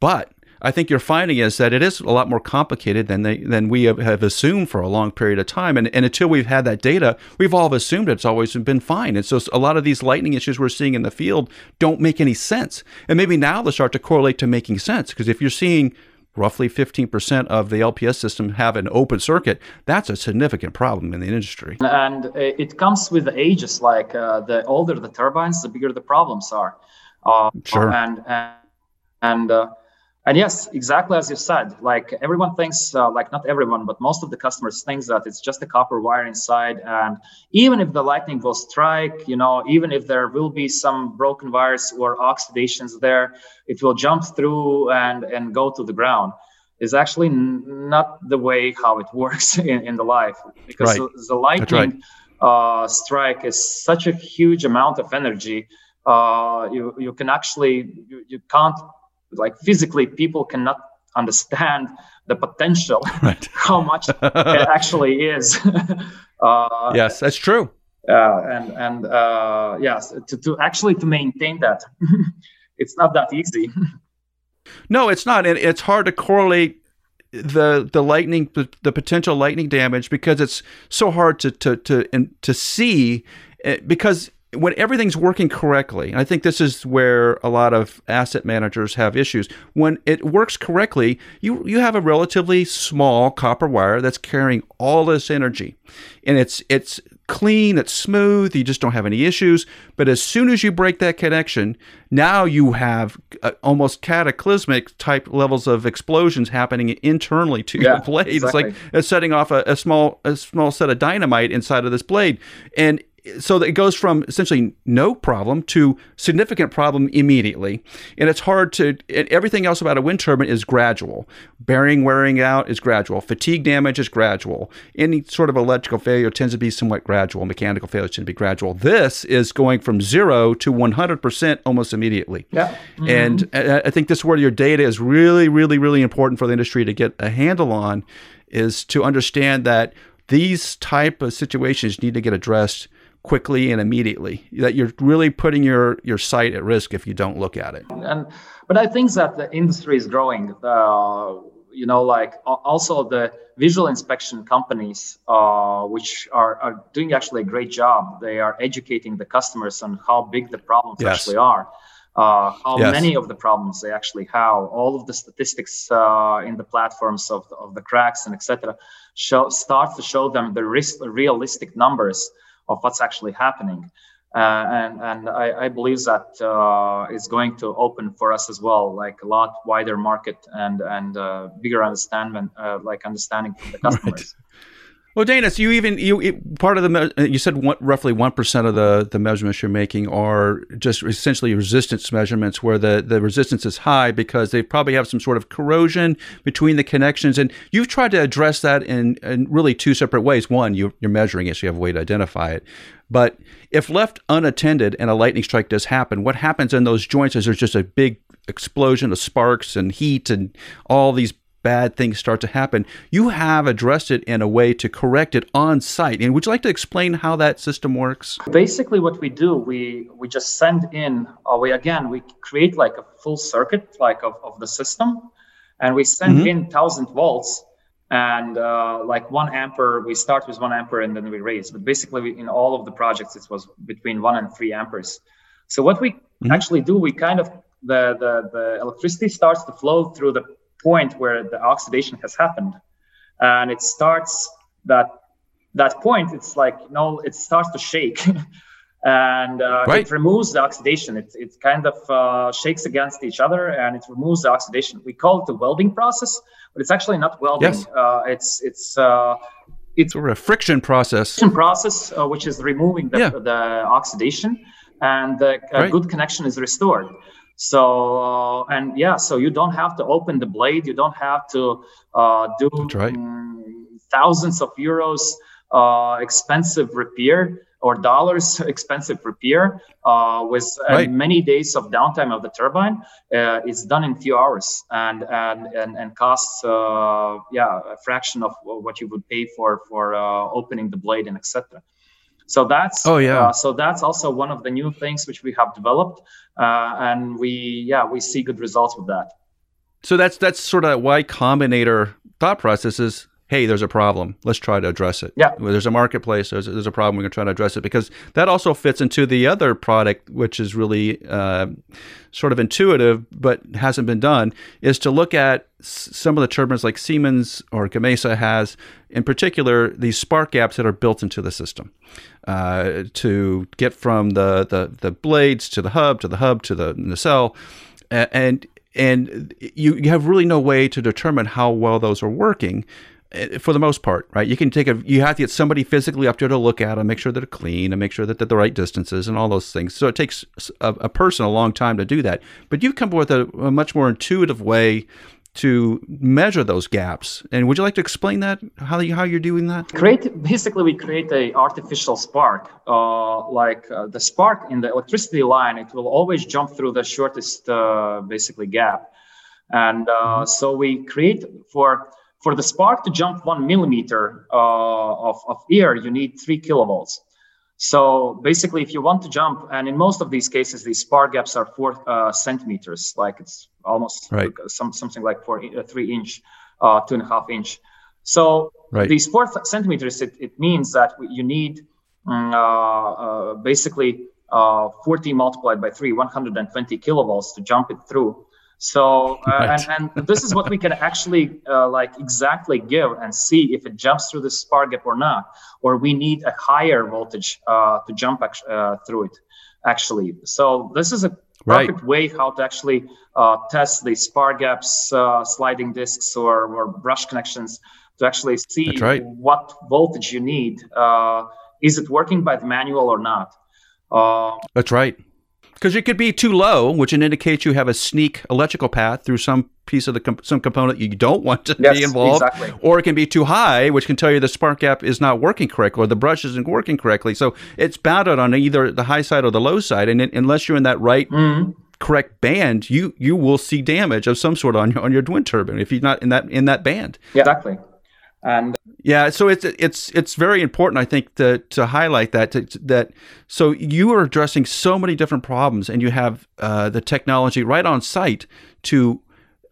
But I think you're finding is that it is a lot more complicated than they than we have, have assumed for a long period of time. And, and until we've had that data, we've all assumed it's always been fine. And so a lot of these lightning issues we're seeing in the field don't make any sense. And maybe now they'll start to correlate to making sense because if you're seeing roughly 15% of the LPS system have an open circuit, that's a significant problem in the industry. and uh, it comes with the ages. Like uh, the older the turbines, the bigger the problems are. Uh, Sure. And and and uh, and yes, exactly as you said. Like everyone thinks, uh, like not everyone, but most of the customers thinks that it's just a copper wire inside. And even if the lightning will strike, you know, even if there will be some broken wires or oxidations there, it will jump through and and go to the ground. Is actually n- not the way how it [laughs] works in, in the life because Right. the, the lightning uh, strike is such a huge amount of energy. Uh, you you can actually you, you can't like physically people cannot understand the potential [laughs] Right. [laughs] how much it [laughs] actually is. uh, Yes, that's true. uh, and and uh, yes, to, to actually to maintain that, it's not that easy. No, it's not, and it's hard to correlate the the lightning the potential lightning damage because it's so hard to to to and to see eh, because when everything's working correctly, and I think this is where a lot of asset managers have issues. When it works correctly, you you have a relatively small copper wire that's carrying all this energy, and it's it's clean, it's smooth, you just don't have any issues. But as soon as you break that connection, now you have uh, almost cataclysmic type levels of explosions happening internally to Yeah, your blade. It's like it's setting off a, a small a small set of dynamite inside of this blade, and so it goes from essentially no problem to significant problem immediately. And it's hard to, everything else about a wind turbine is gradual. Bearing wearing out is gradual. Fatigue damage is gradual. Any sort of electrical failure tends to be somewhat gradual. Mechanical failure tends to be gradual. This is going from zero to 100% almost immediately. Yeah. Mm-hmm. And I think this is where your data is really, really, really important for the industry to get a handle on is to understand that these type of situations need to get addressed quickly and immediately that you're really putting your your site at risk if you don't look at it. And but i think that the industry is growing. Uh, you know like also the visual inspection companies uh, which are, are doing actually a great job. They are educating the customers on how big the problems yes. actually are uh, how yes. many of the problems they actually have. All of the statistics uh, in the platforms of the, of the cracks and etc show start to show them the risk, realistic numbers of what's actually happening. Uh, and and I, I believe that uh, is going to open for us as well, like a lot wider market and and uh, bigger understanding, uh, like understanding from the [laughs] customers. Right. Well, Dainis, you even you part of the you said roughly one percent of the the measurements you're making are just essentially resistance measurements, where the the resistance is high because they probably have some sort of corrosion between the connections, and you've tried to address that in, in really two separate ways. One, you, you're measuring it, so you have a way to identify it. But if left unattended and a lightning strike does happen, what happens in those joints is there's just a big explosion of sparks and heat and all these bad things start to happen, you have addressed it in a way to correct it on site. And would you like to explain how that system works? Basically, what we do, we we just send in, uh, we again we create like a full circuit like of, of the system, and we send mm-hmm. in thousand volts. And uh, like one ampere, we start with one ampere and then we raise. But basically, we, in all of the projects, it was between one and three amperes. So what we mm-hmm. actually do, we kind of the, the the electricity starts to flow through the point where the oxidation has happened and it starts that that point it's like you know it starts to shake [laughs] and uh, right. it removes the oxidation it, it kind of uh, shakes against each other and it removes the oxidation we call it the welding process but it's actually not welding yes. uh, it's it's uh, it's sort of a friction process friction process uh, which is removing the, yeah. the oxidation and the right. good connection is restored so uh, and yeah, so you don't have to open the blade. You don't have to uh, do right. um, thousands of euros uh, expensive repair or dollars [laughs] expensive repair uh, with uh, right. many days of downtime of the turbine. Uh, it's done in few hours and and and, and costs yeah a fraction of what you would pay for for opening the blade and etc. So that's oh yeah. Uh, so that's also one of the new things which we have developed, uh, and we yeah we see good results with that. So that's that's sort of Y Combinator thought process is hey, there's a problem. Let's try to address it. Yeah. There's a marketplace. There's, there's a problem. We're going to try to address it because that also fits into the other product, which is really uh, sort of intuitive but hasn't been done, is to look at some of the turbines like Siemens or Gamesa has, in particular, these spark gaps that are built into the system uh, to get from the, the, the blades to the hub, to the hub to the nacelle. And and you, you have really no way to determine how well those are working for the most part, right? You can take a, you have to get somebody physically up there to look at them, make sure they're clean, and make sure that they're the right distances and all those things. So it takes a, a person a long time to do that. But you've come up with a, a, much more intuitive way to measure those gaps. And would you like to explain that? How you, how you're doing that? Create basically we create a artificial spark. Uh, like uh, the spark in the electricity line, it will always jump through the shortest uh, basically gap. And uh, mm-hmm. so we create for for the spark to jump one millimeter uh, of, of air, you need three kilovolts. So basically, if you want to jump, and in most of these cases, these spark gaps are four uh, centimeters, like it's almost right. some, something like four, uh, three inch, uh, two and a half inch. So right. these four centimeters, it, it means that you need um, uh, uh, basically 40 multiplied by three, 120 kilovolts to jump it through. So uh, [laughs] right. and, and this is what we can actually uh, like exactly give and see if it jumps through the spark gap or not, or we need a higher voltage uh, to jump uh, through it. Actually, so this is a perfect right. way how to actually uh, test the spark gaps, uh, sliding discs, or, or brush connections to actually see right. what voltage you need is it working by the manual or not? That's right. Because it could be too low, which indicates you have a sneak electrical path through some piece of the comp- some component you don't want to yes, be involved, exactly. or it can be too high, which can tell you the spark gap is not working correctly or the brush isn't working correctly. So it's bounded on either the high side or the low side, and it, unless you're in that right mm-hmm. correct band, you you will see damage of some sort on your on your twin turbine if you're not in that in that band. Yeah, exactly. And yeah, so it's it's it's very important, I think, to to highlight that to, that. So you are addressing so many different problems, and you have uh, the technology right on site to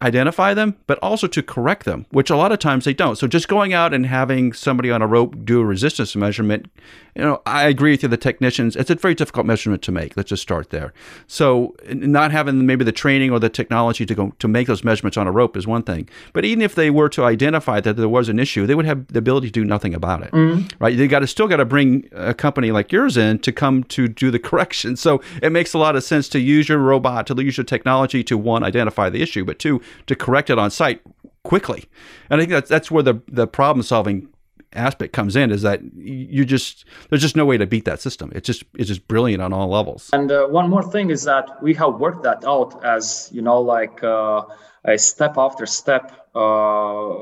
identify them, but also to correct them, which a lot of times they don't. So just going out and having somebody on a rope do a resistance measurement, you know, I agree with you. The technicians, it's a very difficult measurement to make. Let's just start there. So not having maybe the training or the technology to go to make those measurements on a rope is one thing. But even if they were to identify that there was an issue, they would have the ability to do nothing about it, mm-hmm. right? They got to still got to bring a company like yours in to come to do the [laughs] correction. So it makes a lot of sense to use your robot, to use your technology to one identify the issue, but two to correct it on site quickly. And I think that's that's where the the problem solving aspect comes in is that you just there's just no way to beat that system. It's just it's just brilliant on all levels. And uh, one more thing is that we have worked that out as you know like uh, a step after step uh,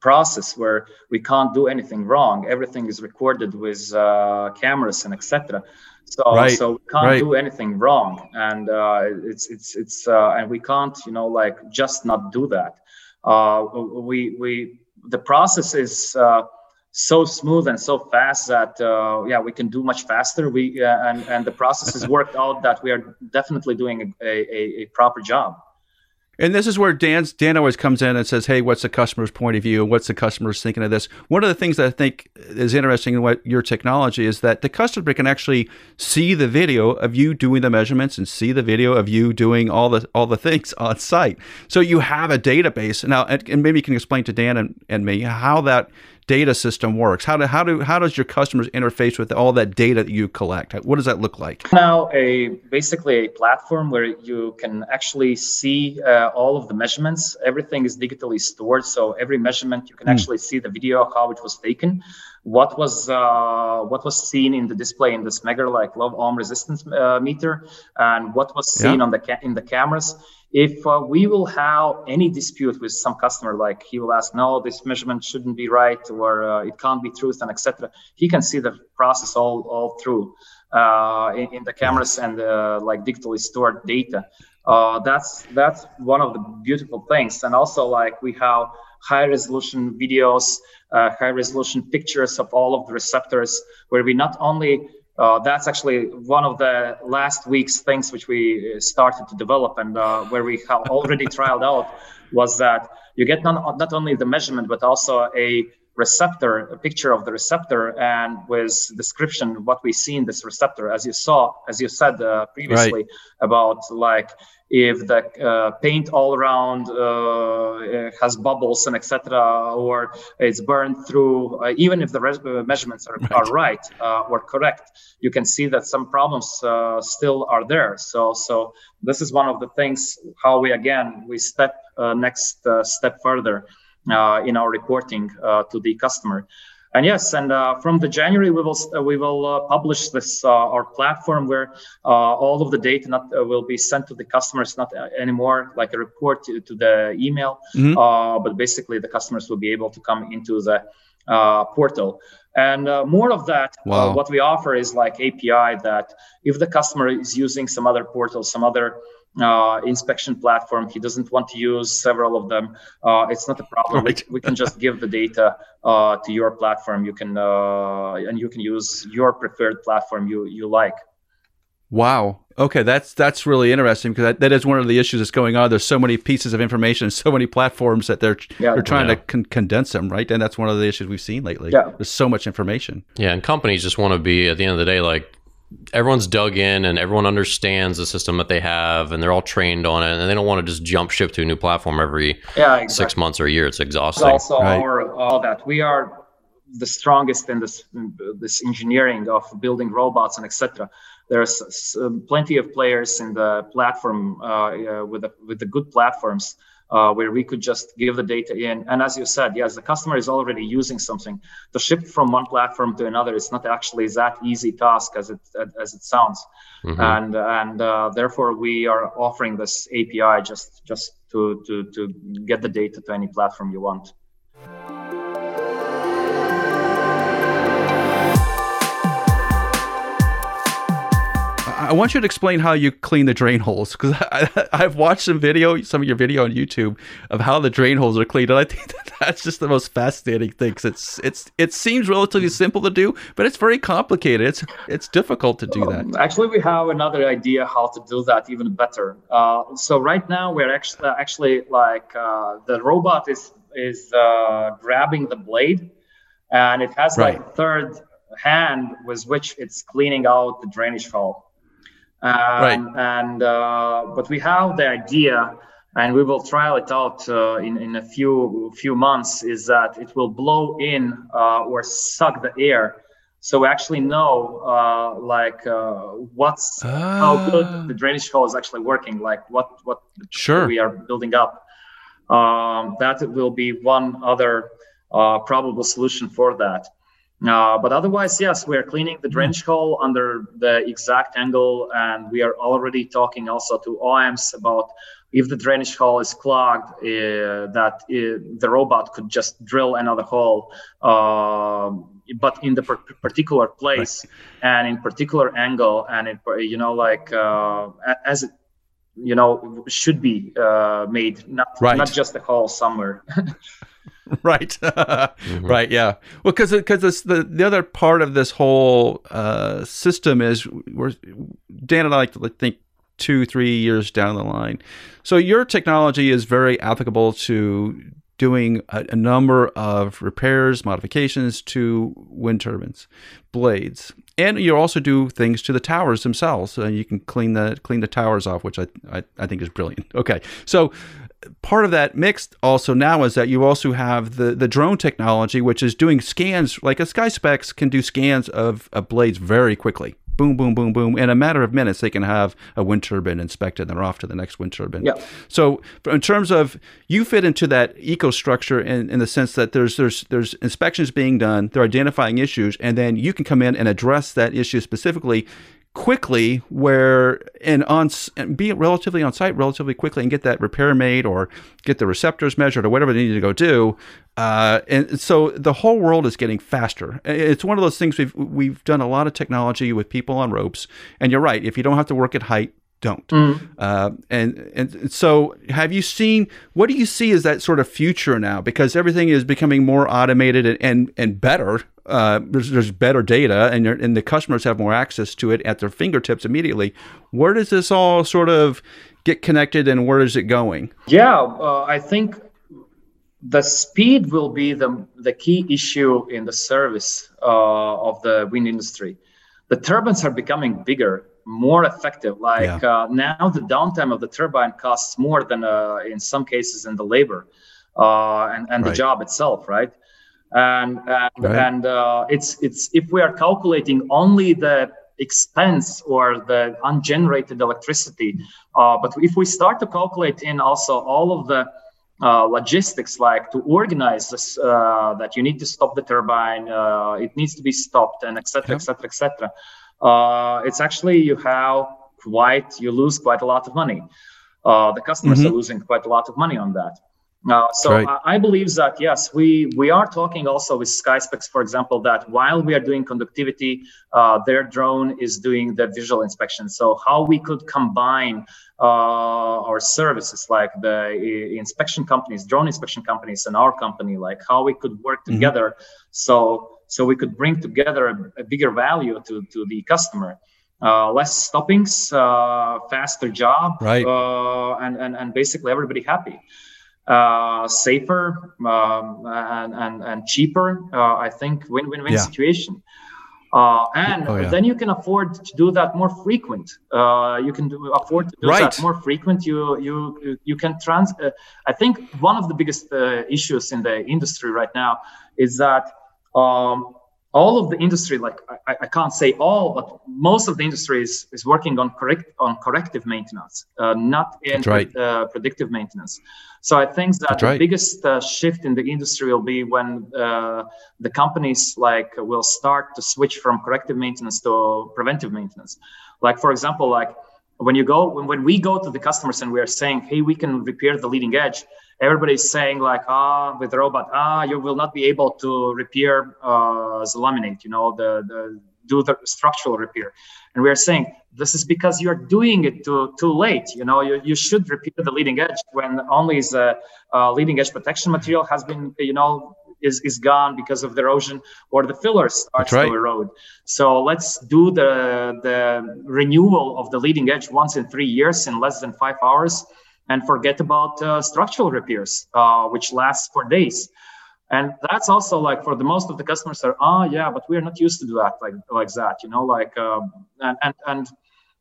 process where we can't do anything wrong. Everything is recorded with uh, cameras and etc. So, right. so we can't right. do anything wrong, and uh, it's it's it's uh, and we can't you know like just not do that. Uh, we we the process is uh, so smooth and so fast that uh, yeah we can do much faster. We uh, and and the process has worked out that we are definitely doing a, a, a proper job. And this is where Dan's, Dan always comes in and says, "Hey, what's the customer's point of view? What's the customer's thinking of this?" One of the things that I think is interesting in what your technology is that the customer can actually see the video of you doing the measurements and see the video of you doing all the all the things [laughs] on site. So you have a database now, and maybe you can explain to Dan and, and me how that data system works? How do how do how does your customers interface with all that data that you collect? What does that look like? Now, a basically a platform where you can actually see uh, all of the measurements. Everything is digitally stored, so every measurement you can mm. actually see the video of how it was taken, what was uh, what was seen in the display in the Smegger like low ohm resistance uh, meter, and what was seen yeah. on the ca- in the cameras if uh, we will have any dispute with some customer like he will ask no this measurement shouldn't be right or uh, it can't be truth and etc he can see the process all all through uh, in, in, the cameras and uh, like digitally stored data. Uh, that's that's one of the beautiful things. And also like we have high resolution videos uh, high resolution pictures of all of the receptors where we not only uh, that's actually one of the last week's things which we uh, started to develop and uh, where we have already [laughs] trialed out was that you get not, not only the measurement but also a receptor a picture of the receptor and with description what we see in this receptor as you saw as you said uh, previously right. about like if the uh, paint all around uh, has bubbles and etc or it's burned through uh, even if the res- uh, measurements are, right, are right uh, or correct you can see that some problems uh, still are there. So so this is one of the things how we again we step next step further in our reporting to the customer and yes, and uh, from the January we will uh, we will uh, publish this uh, our platform where uh, all of the data not uh, will be sent to the customers, not anymore like a report to, to the email, mm-hmm. but basically the customers will be able to come into the portal. And more of that, wow. what we offer is like API that if the customer is using some other portal, some other uh, inspection platform. He doesn't want to use several of them. Uh, it's not a problem. Right. We, we, can just give the data uh, to your platform. You can uh, and you can use your preferred platform you you like. Wow. Okay, that's that's really interesting because that, that is one of the issues that's going on. There's so many pieces of information, so many platforms that they're yeah. they're trying yeah. to con- condense them, right? And that's one of the issues we've seen lately. Yeah. There's so much information. Yeah, and companies just want to be at the end of the day like everyone's dug in and everyone understands the system that they have and they're all trained on it and they don't want to just jump ship to a new platform every yeah, exactly. six months or a year. It's exhausting. It's also right. our, all that we are the strongest in this this engineering of building robots and etc. There's plenty of players in the platform uh, uh, with the, with the good platforms uh, where we could just give the data in. And as you said, yes, the customer is already using something. To ship from one platform to another, it's not actually that easy task as it as it sounds. Mm-hmm. And and uh, therefore we are offering this API just just to to to get the data to any platform you want. I want you to explain how you clean the drain holes because [laughs] I've watched some video, some of your video on YouTube of how the drain holes are cleaned, and I think that that's just the most fascinating thing. Cause it's it's it seems relatively simple to do, but it's very complicated. It's it's difficult to do that. Um, actually, we have another idea how to do that even better. Uh, so right now we're actually actually like uh, the robot is is uh, grabbing the blade, and it has right. like a third hand with which it's cleaning out the drainage hole. Um, right. And uh, but we have the idea, and we will trial it out uh, in in a few few months. Is that it will blow in uh, or suck the air, so we actually know uh, like uh, what's how good ah. the drainage hole is actually working. Like what what sure. we are building up. Um, that will be one other uh, probable solution for that. Uh, but otherwise, yes, we are cleaning the drainage hole under the exact angle, and we are already talking also to OEMs about if the drainage hole is clogged, uh, that uh, the robot could just drill another hole, uh, but in the per- particular place and in particular angle, and it, you know, like uh, as it, you know, should be uh, made, not right. not just a hole somewhere. [laughs] [laughs] right. [laughs] Mm-hmm. right yeah. Well because because the the other part of this whole uh, system is we're dan and i like to think two three years down the line. So your technology is very applicable to doing a, a number of repairs modifications to wind turbines blades and you also do things to the towers themselves so you can clean the clean the towers off which I, I, I think is brilliant. [laughs] Okay so part of that mix also now is that you also have the, the drone technology, which is doing scans, like a SkySpecs can do scans of, of blades very quickly. Boom, boom, boom, boom. In a matter of minutes, they can have a wind turbine inspected and they're off to the next wind turbine. Yeah. So, in terms of you fit into that eco structure in, in the sense that there's there's there's inspections being done, they're identifying issues, and then you can come in and address that issue specifically quickly where and on and be relatively on site relatively quickly and get that repair made or get the receptors measured or whatever they need to go do uh, and so the whole world is getting faster. It's one of those things we've we've done a lot of technology with people on ropes. And you're right if you don't have to work at height don't. Mm. Uh, and and so, have you seen? What do you see as that sort of future now? Because everything is becoming more automated and and, and better uh, there's, there's better data and, and the customers have more access to it at their fingertips immediately. Where does this all sort of get connected and where is it going? Yeah, uh, I think the speed will be the, the key issue in the service uh, of the wind industry. The turbines are becoming bigger, more effective. Like yeah. uh, now, the downtime of the turbine costs more than uh, in some cases in the labor uh, and, and right. the job itself, right? and and, right. and uh, it's it's if we are calculating only the expense or the ungenerated electricity uh, but if we start to calculate in also all of the uh, logistics like to organize this uh, that you need to stop the turbine uh, it needs to be stopped and etc etc etc it's actually you have quite you lose quite a lot of money uh, the customers mm-hmm. are losing quite a lot of money on that uh, so right. I, I, believe that yes, we we are talking also with SkySpecs, for example, that while we are doing conductivity, uh, their drone is doing the visual inspection. So how we could combine uh, our services, like the inspection companies, drone inspection companies, and our company, like how we could work mm-hmm. together, so so we could bring together a, a bigger value to to the customer. Uh, less stoppings, uh, faster job, right. Uh, and, and and basically everybody happy uh, safer um, and, and, and cheaper. Uh, I think win-win-win yeah. situation. Uh, and oh, yeah. then you can afford to do that more frequent. Uh, you can do, afford to do right. that more frequent. You you you can trans. Uh, I think one of the biggest uh, issues in the industry right now is that um, all of the industry, like I, I, can't say all, but most of the industry is, is working on correct on corrective maintenance, uh, not in right. uh, predictive maintenance. So I think that That's the right. biggest uh, shift in the industry will be when uh, the companies like will start to switch from corrective maintenance to preventive maintenance. Like for example, like when you go when, when we go to the customers and we are saying, hey, we can repair the leading edge everybody's saying like ah with the robot ah you will not be able to repair uh, the laminate you know the, the do the structural repair. And we are saying this is because you're doing it too too late you know you, you should repair the leading edge when only the uh, leading edge protection material has been you know is, is gone because of the erosion or the filler starts right. to erode so let's do the the renewal of the leading edge once in three years in less than five hours and forget about uh, structural repairs, uh, which lasts for days. And that's also like for the most of the customers are, oh yeah, but we're not used to do that like like that, you know, like um, and and and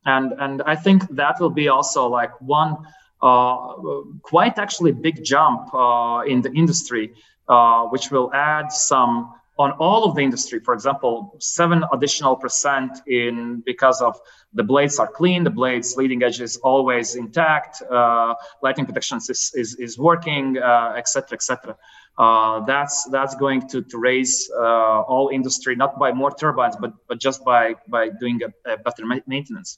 and and I think that will be also like one uh, quite actually big jump uh, in the industry, uh, which will add some on all of the industry. For example, seven additional percent in because of the blades are clean, the blades leading edge is always intact, uh, lighting protection is, is, is working, etc., uh, etc. Et uh, that's that's going to, to raise uh, all industry not by more turbines, but but just by by doing a, a better maintenance.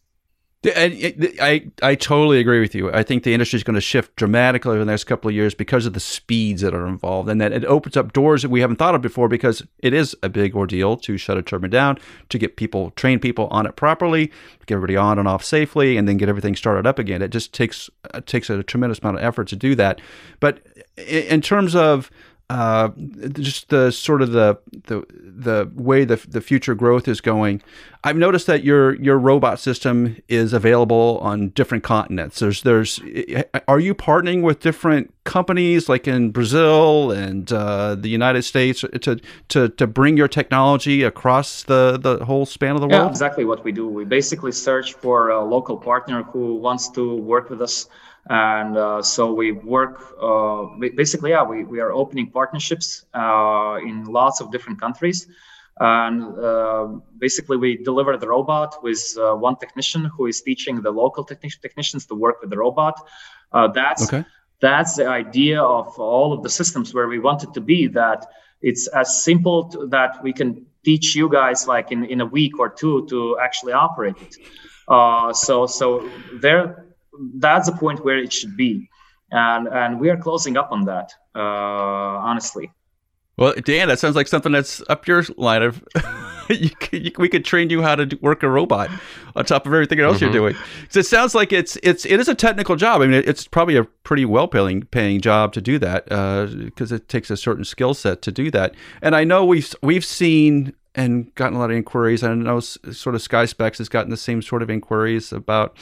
I, I totally agree with you. I think the industry is going to shift dramatically over the next couple of years because of the speeds that are involved, and that it opens up doors that we haven't thought of before. Because it is a big ordeal to shut a turbine down, to get people, train people on it properly, get everybody on and off safely, and then get everything started up again. It just takes it takes a tremendous amount of effort to do that. But in terms of uh, just the sort of the the the way the the future growth is going. I've noticed that your your robot system is available on different continents. There's there's are you partnering with different companies like in Brazil and uh, the United States to to to bring your technology across the the whole span of the world? Yeah, exactly what we do. We basically search for a local partner who wants to work with us and uh, so we work uh, basically yeah we, we are opening partnerships uh, in lots of different countries. And uh, basically we deliver the robot with uh, one technician who is teaching the local techni- technicians to work with the robot. Uh, that's okay. that's the idea of all of the systems where we want it to be that it's as simple to, that we can teach you guys like in, in a week or two to actually operate it. So so there that's the point where it should be. And and we are closing up on that uh, honestly. Well dan that sounds like something that's up your line of [laughs] you, you, we could train you how to work a robot on top of everything else mm-hmm. you're doing. So it sounds like it's it's it is a technical job. I mean it's probably a pretty well paying paying job to do that because uh, it takes a certain skill set to do that. And i know we've we've seen and gotten a lot of inquiries. I know sort of SkySpecs has gotten the same sort of inquiries about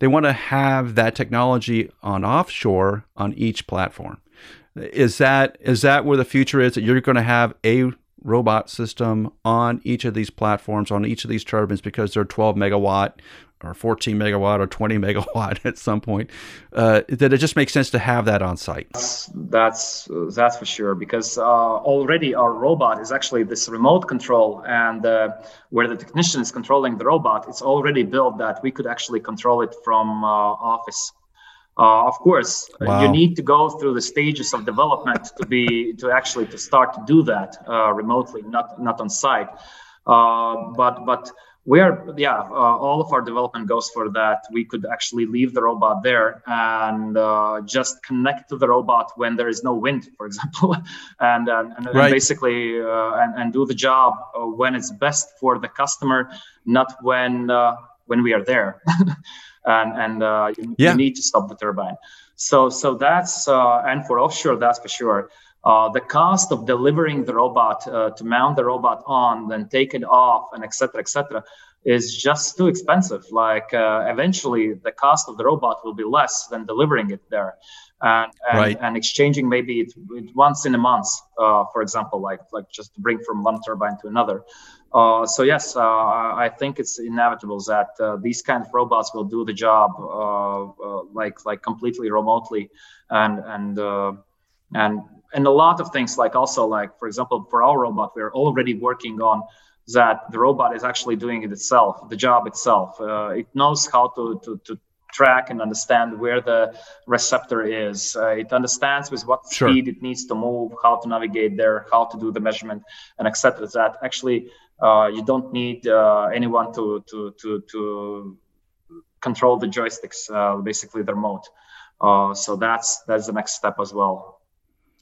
they want to have that technology on offshore on each platform. Is that is that where the future is? That you're going to have a robot system on each of these platforms on each of these turbines because they're 12 megawatt or 14 megawatt or 20 [laughs] megawatt at some point uh, that it just makes sense to have that on site. That's that's, for sure because uh, already our robot is actually this remote control and uh, where the technician is controlling the robot it's already built that we could actually control it from uh, office. Uh, of course wow. you need to go through the stages of development to be to actually to start to do that uh, remotely not not on site. But but we are yeah uh, all of our development goes for that we could actually leave the robot there and uh, just connect to the robot when there is no wind for example [laughs] and, and, and, right. basically uh, and, and do the job uh, when it's best for the customer not when uh, when we are there [laughs] and and uh, you, yeah. you, need to stop the turbine so so that's and for offshore that's for sure uh, the cost of delivering the robot uh, to mount the robot on, then take it off, and etc. etc. is just too expensive. Like uh, eventually, the cost of the robot will be less than delivering it there, and and, right. and exchanging maybe it, it, once in a month, uh, for example, like like just to bring from one turbine to another. Uh, so yes, I think it's inevitable that these kind of robots will do the job like like completely remotely, and and and and a lot of things like also like for example for our robot we're already working on that the robot is actually doing it itself the job itself. Uh, it knows how to, to to track and understand where the receptor is. Uh, it understands with what Sure. speed it needs to move how to navigate there how to do the measurement and etc that actually uh, you don't need uh, anyone to to to to control the joysticks uh, basically the remote. Uh, so that's that's the next step as well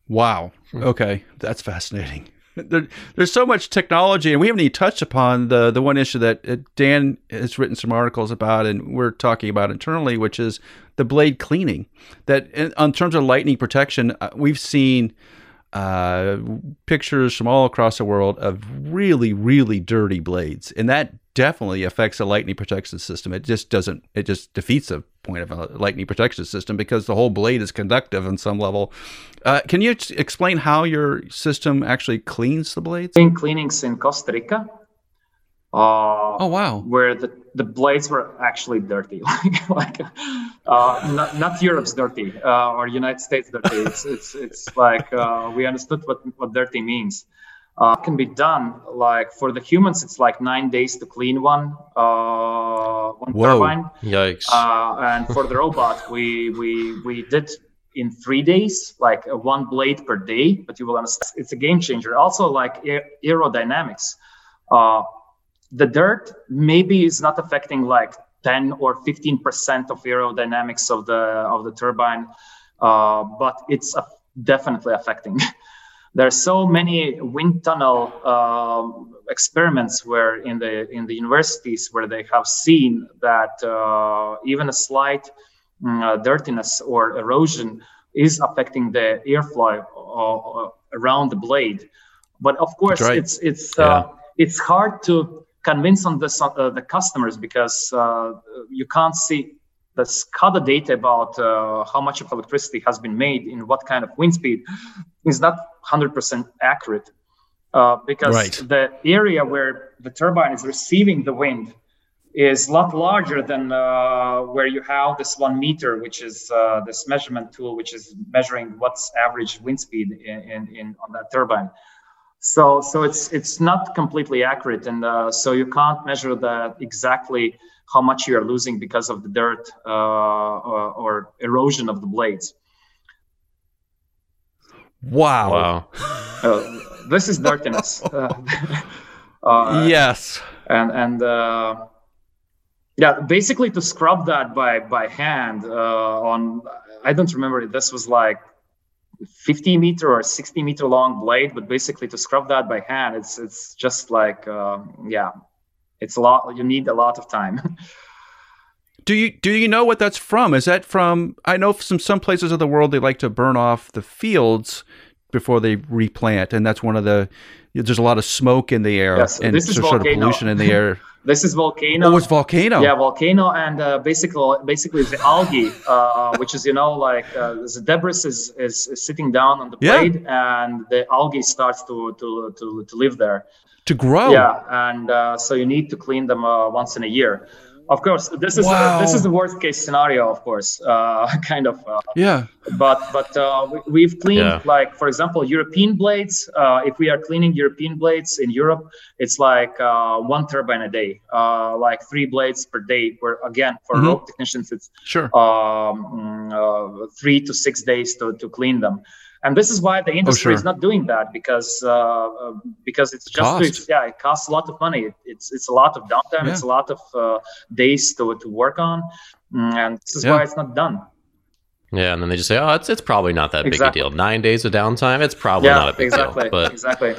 Wow. Okay, that's fascinating. [laughs] There, there's so much technology, and we haven't even touched upon the the one issue that uh, Dan has written some articles about, and we're talking about internally, which is the blade cleaning. That in, in terms of lightning protection, uh, we've seen uh, pictures from all across the world of really, really dirty blades, and that definitely affects the lightning protection system. It just doesn't. It just defeats the point of a lightning protection system because the whole blade is conductive on some level. Uh, can you ex- explain how your system actually cleans the blades? doing cleanings in Costa Rica, uh, Oh wow! where the, the blades were actually dirty, [laughs] like like uh, not, not Europe's dirty uh, or United States dirty. It's it's it's like uh, we understood what what dirty means. Uh, can be done like for the humans, it's like nine days to clean one uh, one Whoa. turbine. Yikes. Uh, and for the robot, [laughs] we we we did in three days, like uh, one blade per day. But you will understand, it's a game changer. Also, like aer- aerodynamics, uh, the dirt maybe is not affecting like 10 or 15 percent of aerodynamics of the of the turbine, uh, but it's uh, definitely affecting. [laughs] there are so many wind tunnel um, experiments where in the in the universities where they have seen that uh, even a slight mm, uh, dirtiness or erosion is affecting the airflow uh, uh, around the blade. But of course, right. it's it's Yeah. uh, it's hard to convince on uh, the customers because uh, you can't see the SCADA data about uh, how much of electricity has been made in what kind of wind speed is not 100% accurate uh, because Right. the area where the turbine is receiving the wind is a lot larger than uh, where you have this one meter, which is uh, this measurement tool, which is measuring what's average wind speed in, in, in on that turbine. So, so it's it's not completely accurate, and uh, so you can't measure that exactly how much you are losing because of the dirt uh, or, or erosion of the blades. Wow. wow. Uh, this is dirtiness. [laughs] Uh, [laughs] uh, yes. and and uh, yeah, basically to scrub that by by hand uh, on I don't remember if this was like 50 meter or 60 meter long blade, but basically to scrub that by hand, it's it's just like um, yeah, it's a lot. You need a lot of time. [laughs] Do you do you know what that's from? Is that from? I know some some places of the world they like to burn off the fields before they replant, and that's one of the. There's a lot of smoke in the air Yes, and this is so- sort of volcano. pollution in the air. [laughs] this is volcano. Oh, it's volcano. Yeah, volcano and uh, basically, basically the algae, uh, which is you know like uh, the debris is, is is sitting down on the Yeah. and the algae starts to to to, to live there. To grow. Yeah, and uh, so you need to clean them uh, once in a year. Of course, this is Wow. this is the worst case scenario, of course, uh, [laughs] kind of. Uh, Yeah. but but uh, we, we've cleaned Yeah. like for example European blades. Uh, if we are cleaning European blades in Europe, it's like uh, one turbine a day, uh, like three blades per day. Where again for Mhm. rope technicians, it's Sure. um, three to six days to, to clean them. And this is why the industry is Oh, sure. not doing that because uh, uh, because it's just too, yeah it costs a lot of money. It's it's a lot of downtime. It's a lot of uh, days to, to work on, Mm, and this is Yeah. why it's not done. Yeah, and then they just say, "Oh, it's it's probably not that Exactly. big a deal. Nine days of downtime, it's probably yeah, not a big exactly, deal." But exactly.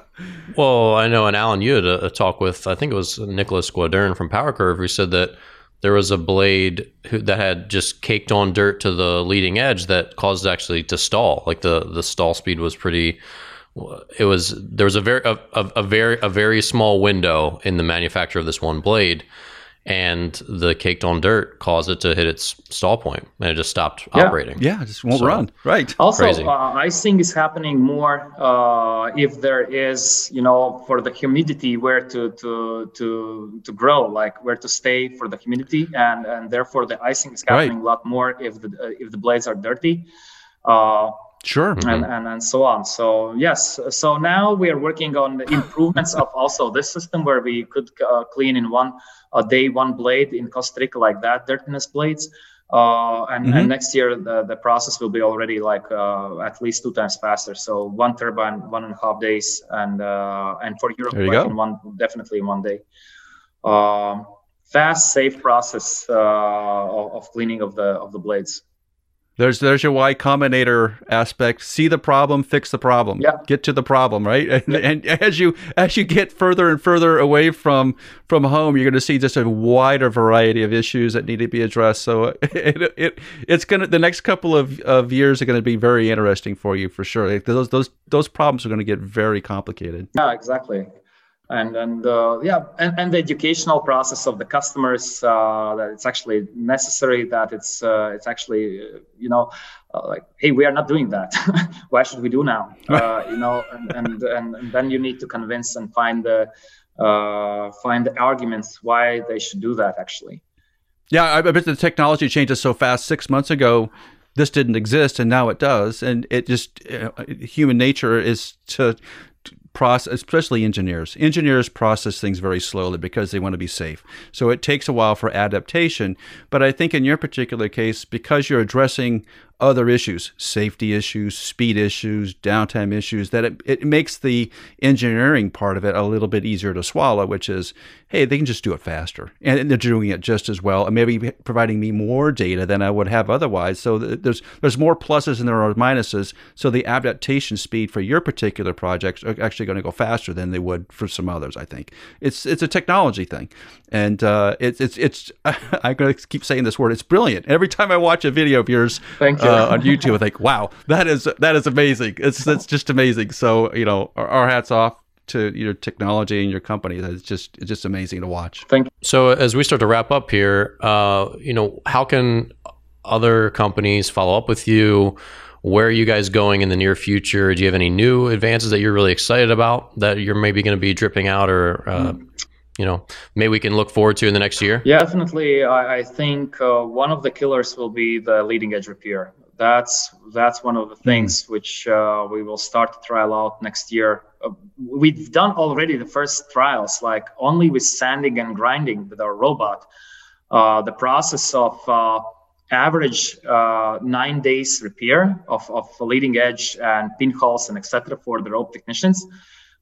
[laughs] well, I know, and Allen, you had a, a talk with I think it was Nicholas Gaudern from PowerCurve, who said that there was a blade who, that had just caked on dirt to the leading edge that caused actually to stall. Like the the stall speed was pretty. It was there was a very a, a, a very a very small window in the manufacture of this one blade, and the caked on dirt caused it to hit its stall point, and it just stopped Yeah. operating. Yeah. It just won't So- run. Right. Also, Crazy. uh, icing is happening more uh, if there is, you know, for the humidity where to to to to grow, like where to stay for the humidity, and and therefore the icing is happening a lot more if the uh, if the blades are dirty. Sure. Mm-hmm. And, and and so on. So yes. So now we are working on the improvements of also this system where we could uh, clean in one a day one blade in Costa Rica like that dirtiness blades. Uh, and, mm-hmm. and, next year the, the process will be already like uh, at least two times faster. So one turbine, one and a half days, and uh, and for Europe, like in one definitely in one day. Um, fast, safe process uh, of, of cleaning of the of the blades. There's there's your Y Combinator aspect. See the problem, fix the problem. Yeah. Get to the problem, right? And, yeah. and as you as you get further and further away from from home, you're going to see just a wider variety of issues that need to be addressed. So [laughs] it, it it's going to the next couple of, of years are going to be very interesting for you for sure. Like those those those problems are going to get very complicated. Yeah, exactly and and uh, yeah and, and the educational process of the customers uh, that it's actually necessary that it's uh, it's actually uh, you know uh, like hey we are not doing that. [laughs] Why should we do now? [laughs] Uh, you know and, and, and and then you need to convince and find the find the arguments why they should do that actually. Yeah i bet the technology changes so fast. Six months ago this didn't exist and now it does. And it just human nature is to process, especially engineers. Engineers process things very slowly because they want to be safe. So it takes a while for adaptation. But I think in your particular case, because you're addressing other issues, safety issues, speed issues, downtime issues, that it, it makes the engineering part of it a little bit easier to swallow, which is, hey, they can just do it faster. And they're doing it just as well, and maybe providing me more data than I would have otherwise. So there's there's more pluses and there are minuses. So the adaptation speed for your particular projects are actually going to go faster than they would for some others. I think it's it's a technology thing, and uh, it's it's it's I'm going to keep saying this word. It's brilliant. Every time I watch a video of yours, thank uh, on YouTube. I think, wow, that is that is amazing. It's it's just amazing. So you know, our, our hats off to your technology and your company. It's just it's just amazing to watch. Thank you. So as we start to wrap up here, uh, you know, how can other companies follow up with you? Where are you guys going in the near future? Do you have any new advances that you're really excited about that you're maybe going to be dripping out or uh, mm you know maybe we can look forward to in the next year? Yeah, definitely. I, I think uh, one of the killers will be the leading edge repair. That's that's one of the things mm. which uh, we will start to trial out next year. Uh, we've done already the first trials, like only with sanding and grinding with our robot. Uh, the process of uh, average uh, nine days repair of, of leading edge and pinholes and etc. for the rope technicians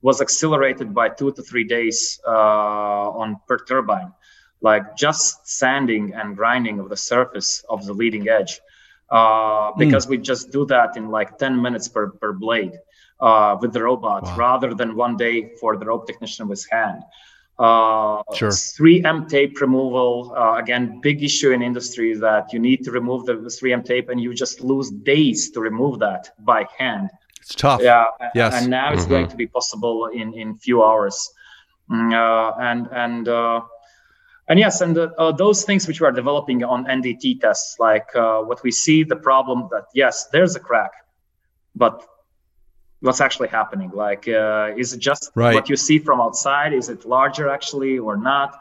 was accelerated by two to three days uh, on per turbine, like just sanding and grinding of the surface of the leading edge. Uh, hmm. because mm. we just do that in like 10 minutes per, per blade uh, with the robot wow. rather than one day for the rope technician with hand. Uh, sure. 3M tape removal, uh, again, big issue in industry that you need to remove the 3M tape and you just lose days to remove that by hand. It's tough. Yeah. Yes. And now it's mm-hmm. going to be possible in in few hours. Mm, uh, and and uh, and yes, and uh, those things which we are developing on NDT tests, like uh, what we see the problem that yes, there's a crack, but what's actually happening? Like, uh, is it just right. what you see from outside? Is it larger actually or not?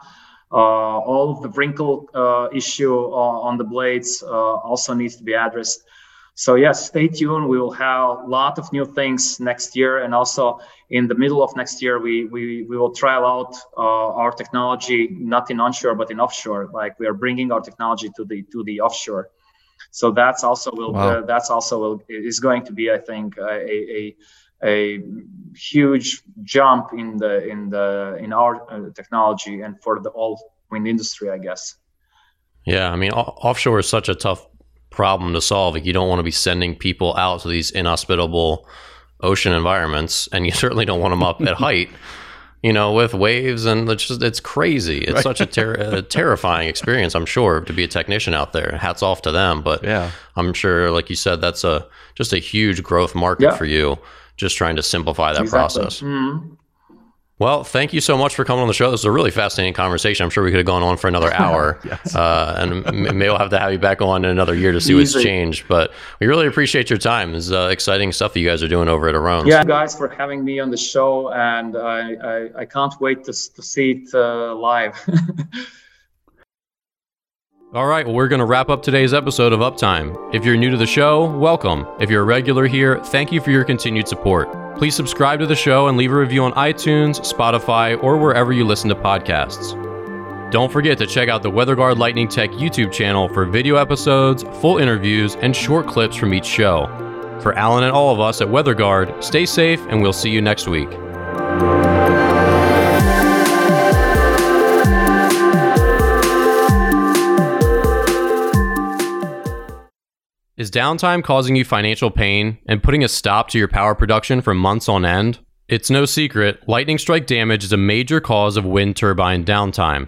Uh, all of the wrinkle issue on the blades also needs to be addressed so yes, stay tuned. We will have a lot of new things next year, and also in the middle of next year, we we, we will trial out uh, our technology not in onshore but in offshore. Like we are bringing our technology to the to the offshore. So that's also will wow. uh, that's also will, is going to be, I think, a, a a huge jump in the in the in our uh, technology and for the all wind industry, I guess. Yeah, I mean, offshore is such a tough problem to solve. Like you don't want to be sending people out to these inhospitable ocean environments, and you [laughs] certainly don't want them up at [laughs] height. You know, with waves and it's just it's crazy. It's right. such a, ter- a, [laughs] terrifying experience. I'm sure to be a technician out there. Hats off to them. But yeah, I'm sure, like you said, that's a just a huge growth market yeah. for you. Just trying to simplify that exactly. process. Mm-hmm. Well, thank you so much for coming on the show. This is a really fascinating conversation. I'm sure we could have gone on for another [laughs] hour. yes. uh, and maybe we'll have to have you back on in another year to see what's changed. But we really appreciate your time. It's uh, exciting stuff that you guys are doing over at Aerones. Yeah, guys, for having me on the show. And I, I, I can't wait to, to see it uh, live. [laughs] All right, well, we're going to wrap up today's episode of Uptime. If you're new to the show, welcome. If you're a regular here, thank you for your continued support. Please subscribe to the show and leave a review on iTunes, Spotify, or wherever you listen to podcasts. Don't forget to check out the WeatherGuard Lightning Tech YouTube channel for video episodes, full interviews, and short clips from each show. For Allen and all of us at WeatherGuard, stay safe and we'll see you next week. Is downtime causing you financial pain and putting a stop to your power production for months on end? It's no secret, lightning strike damage is a major cause of wind turbine downtime.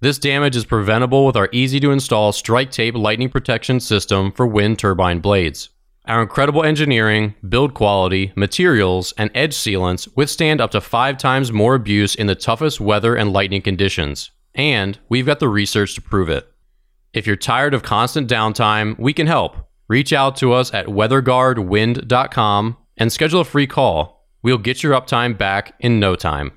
This damage is preventable with our easy to install StrikeTape lightning protection system for wind turbine blades. Our incredible engineering, build quality, materials, and edge sealants withstand up to five times more abuse in the toughest weather and lightning conditions. And we've got the research to prove it. If you're tired of constant downtime, we can help. Reach out to us at weatherguardwind.com and schedule a free call. We'll get your uptime back in no time.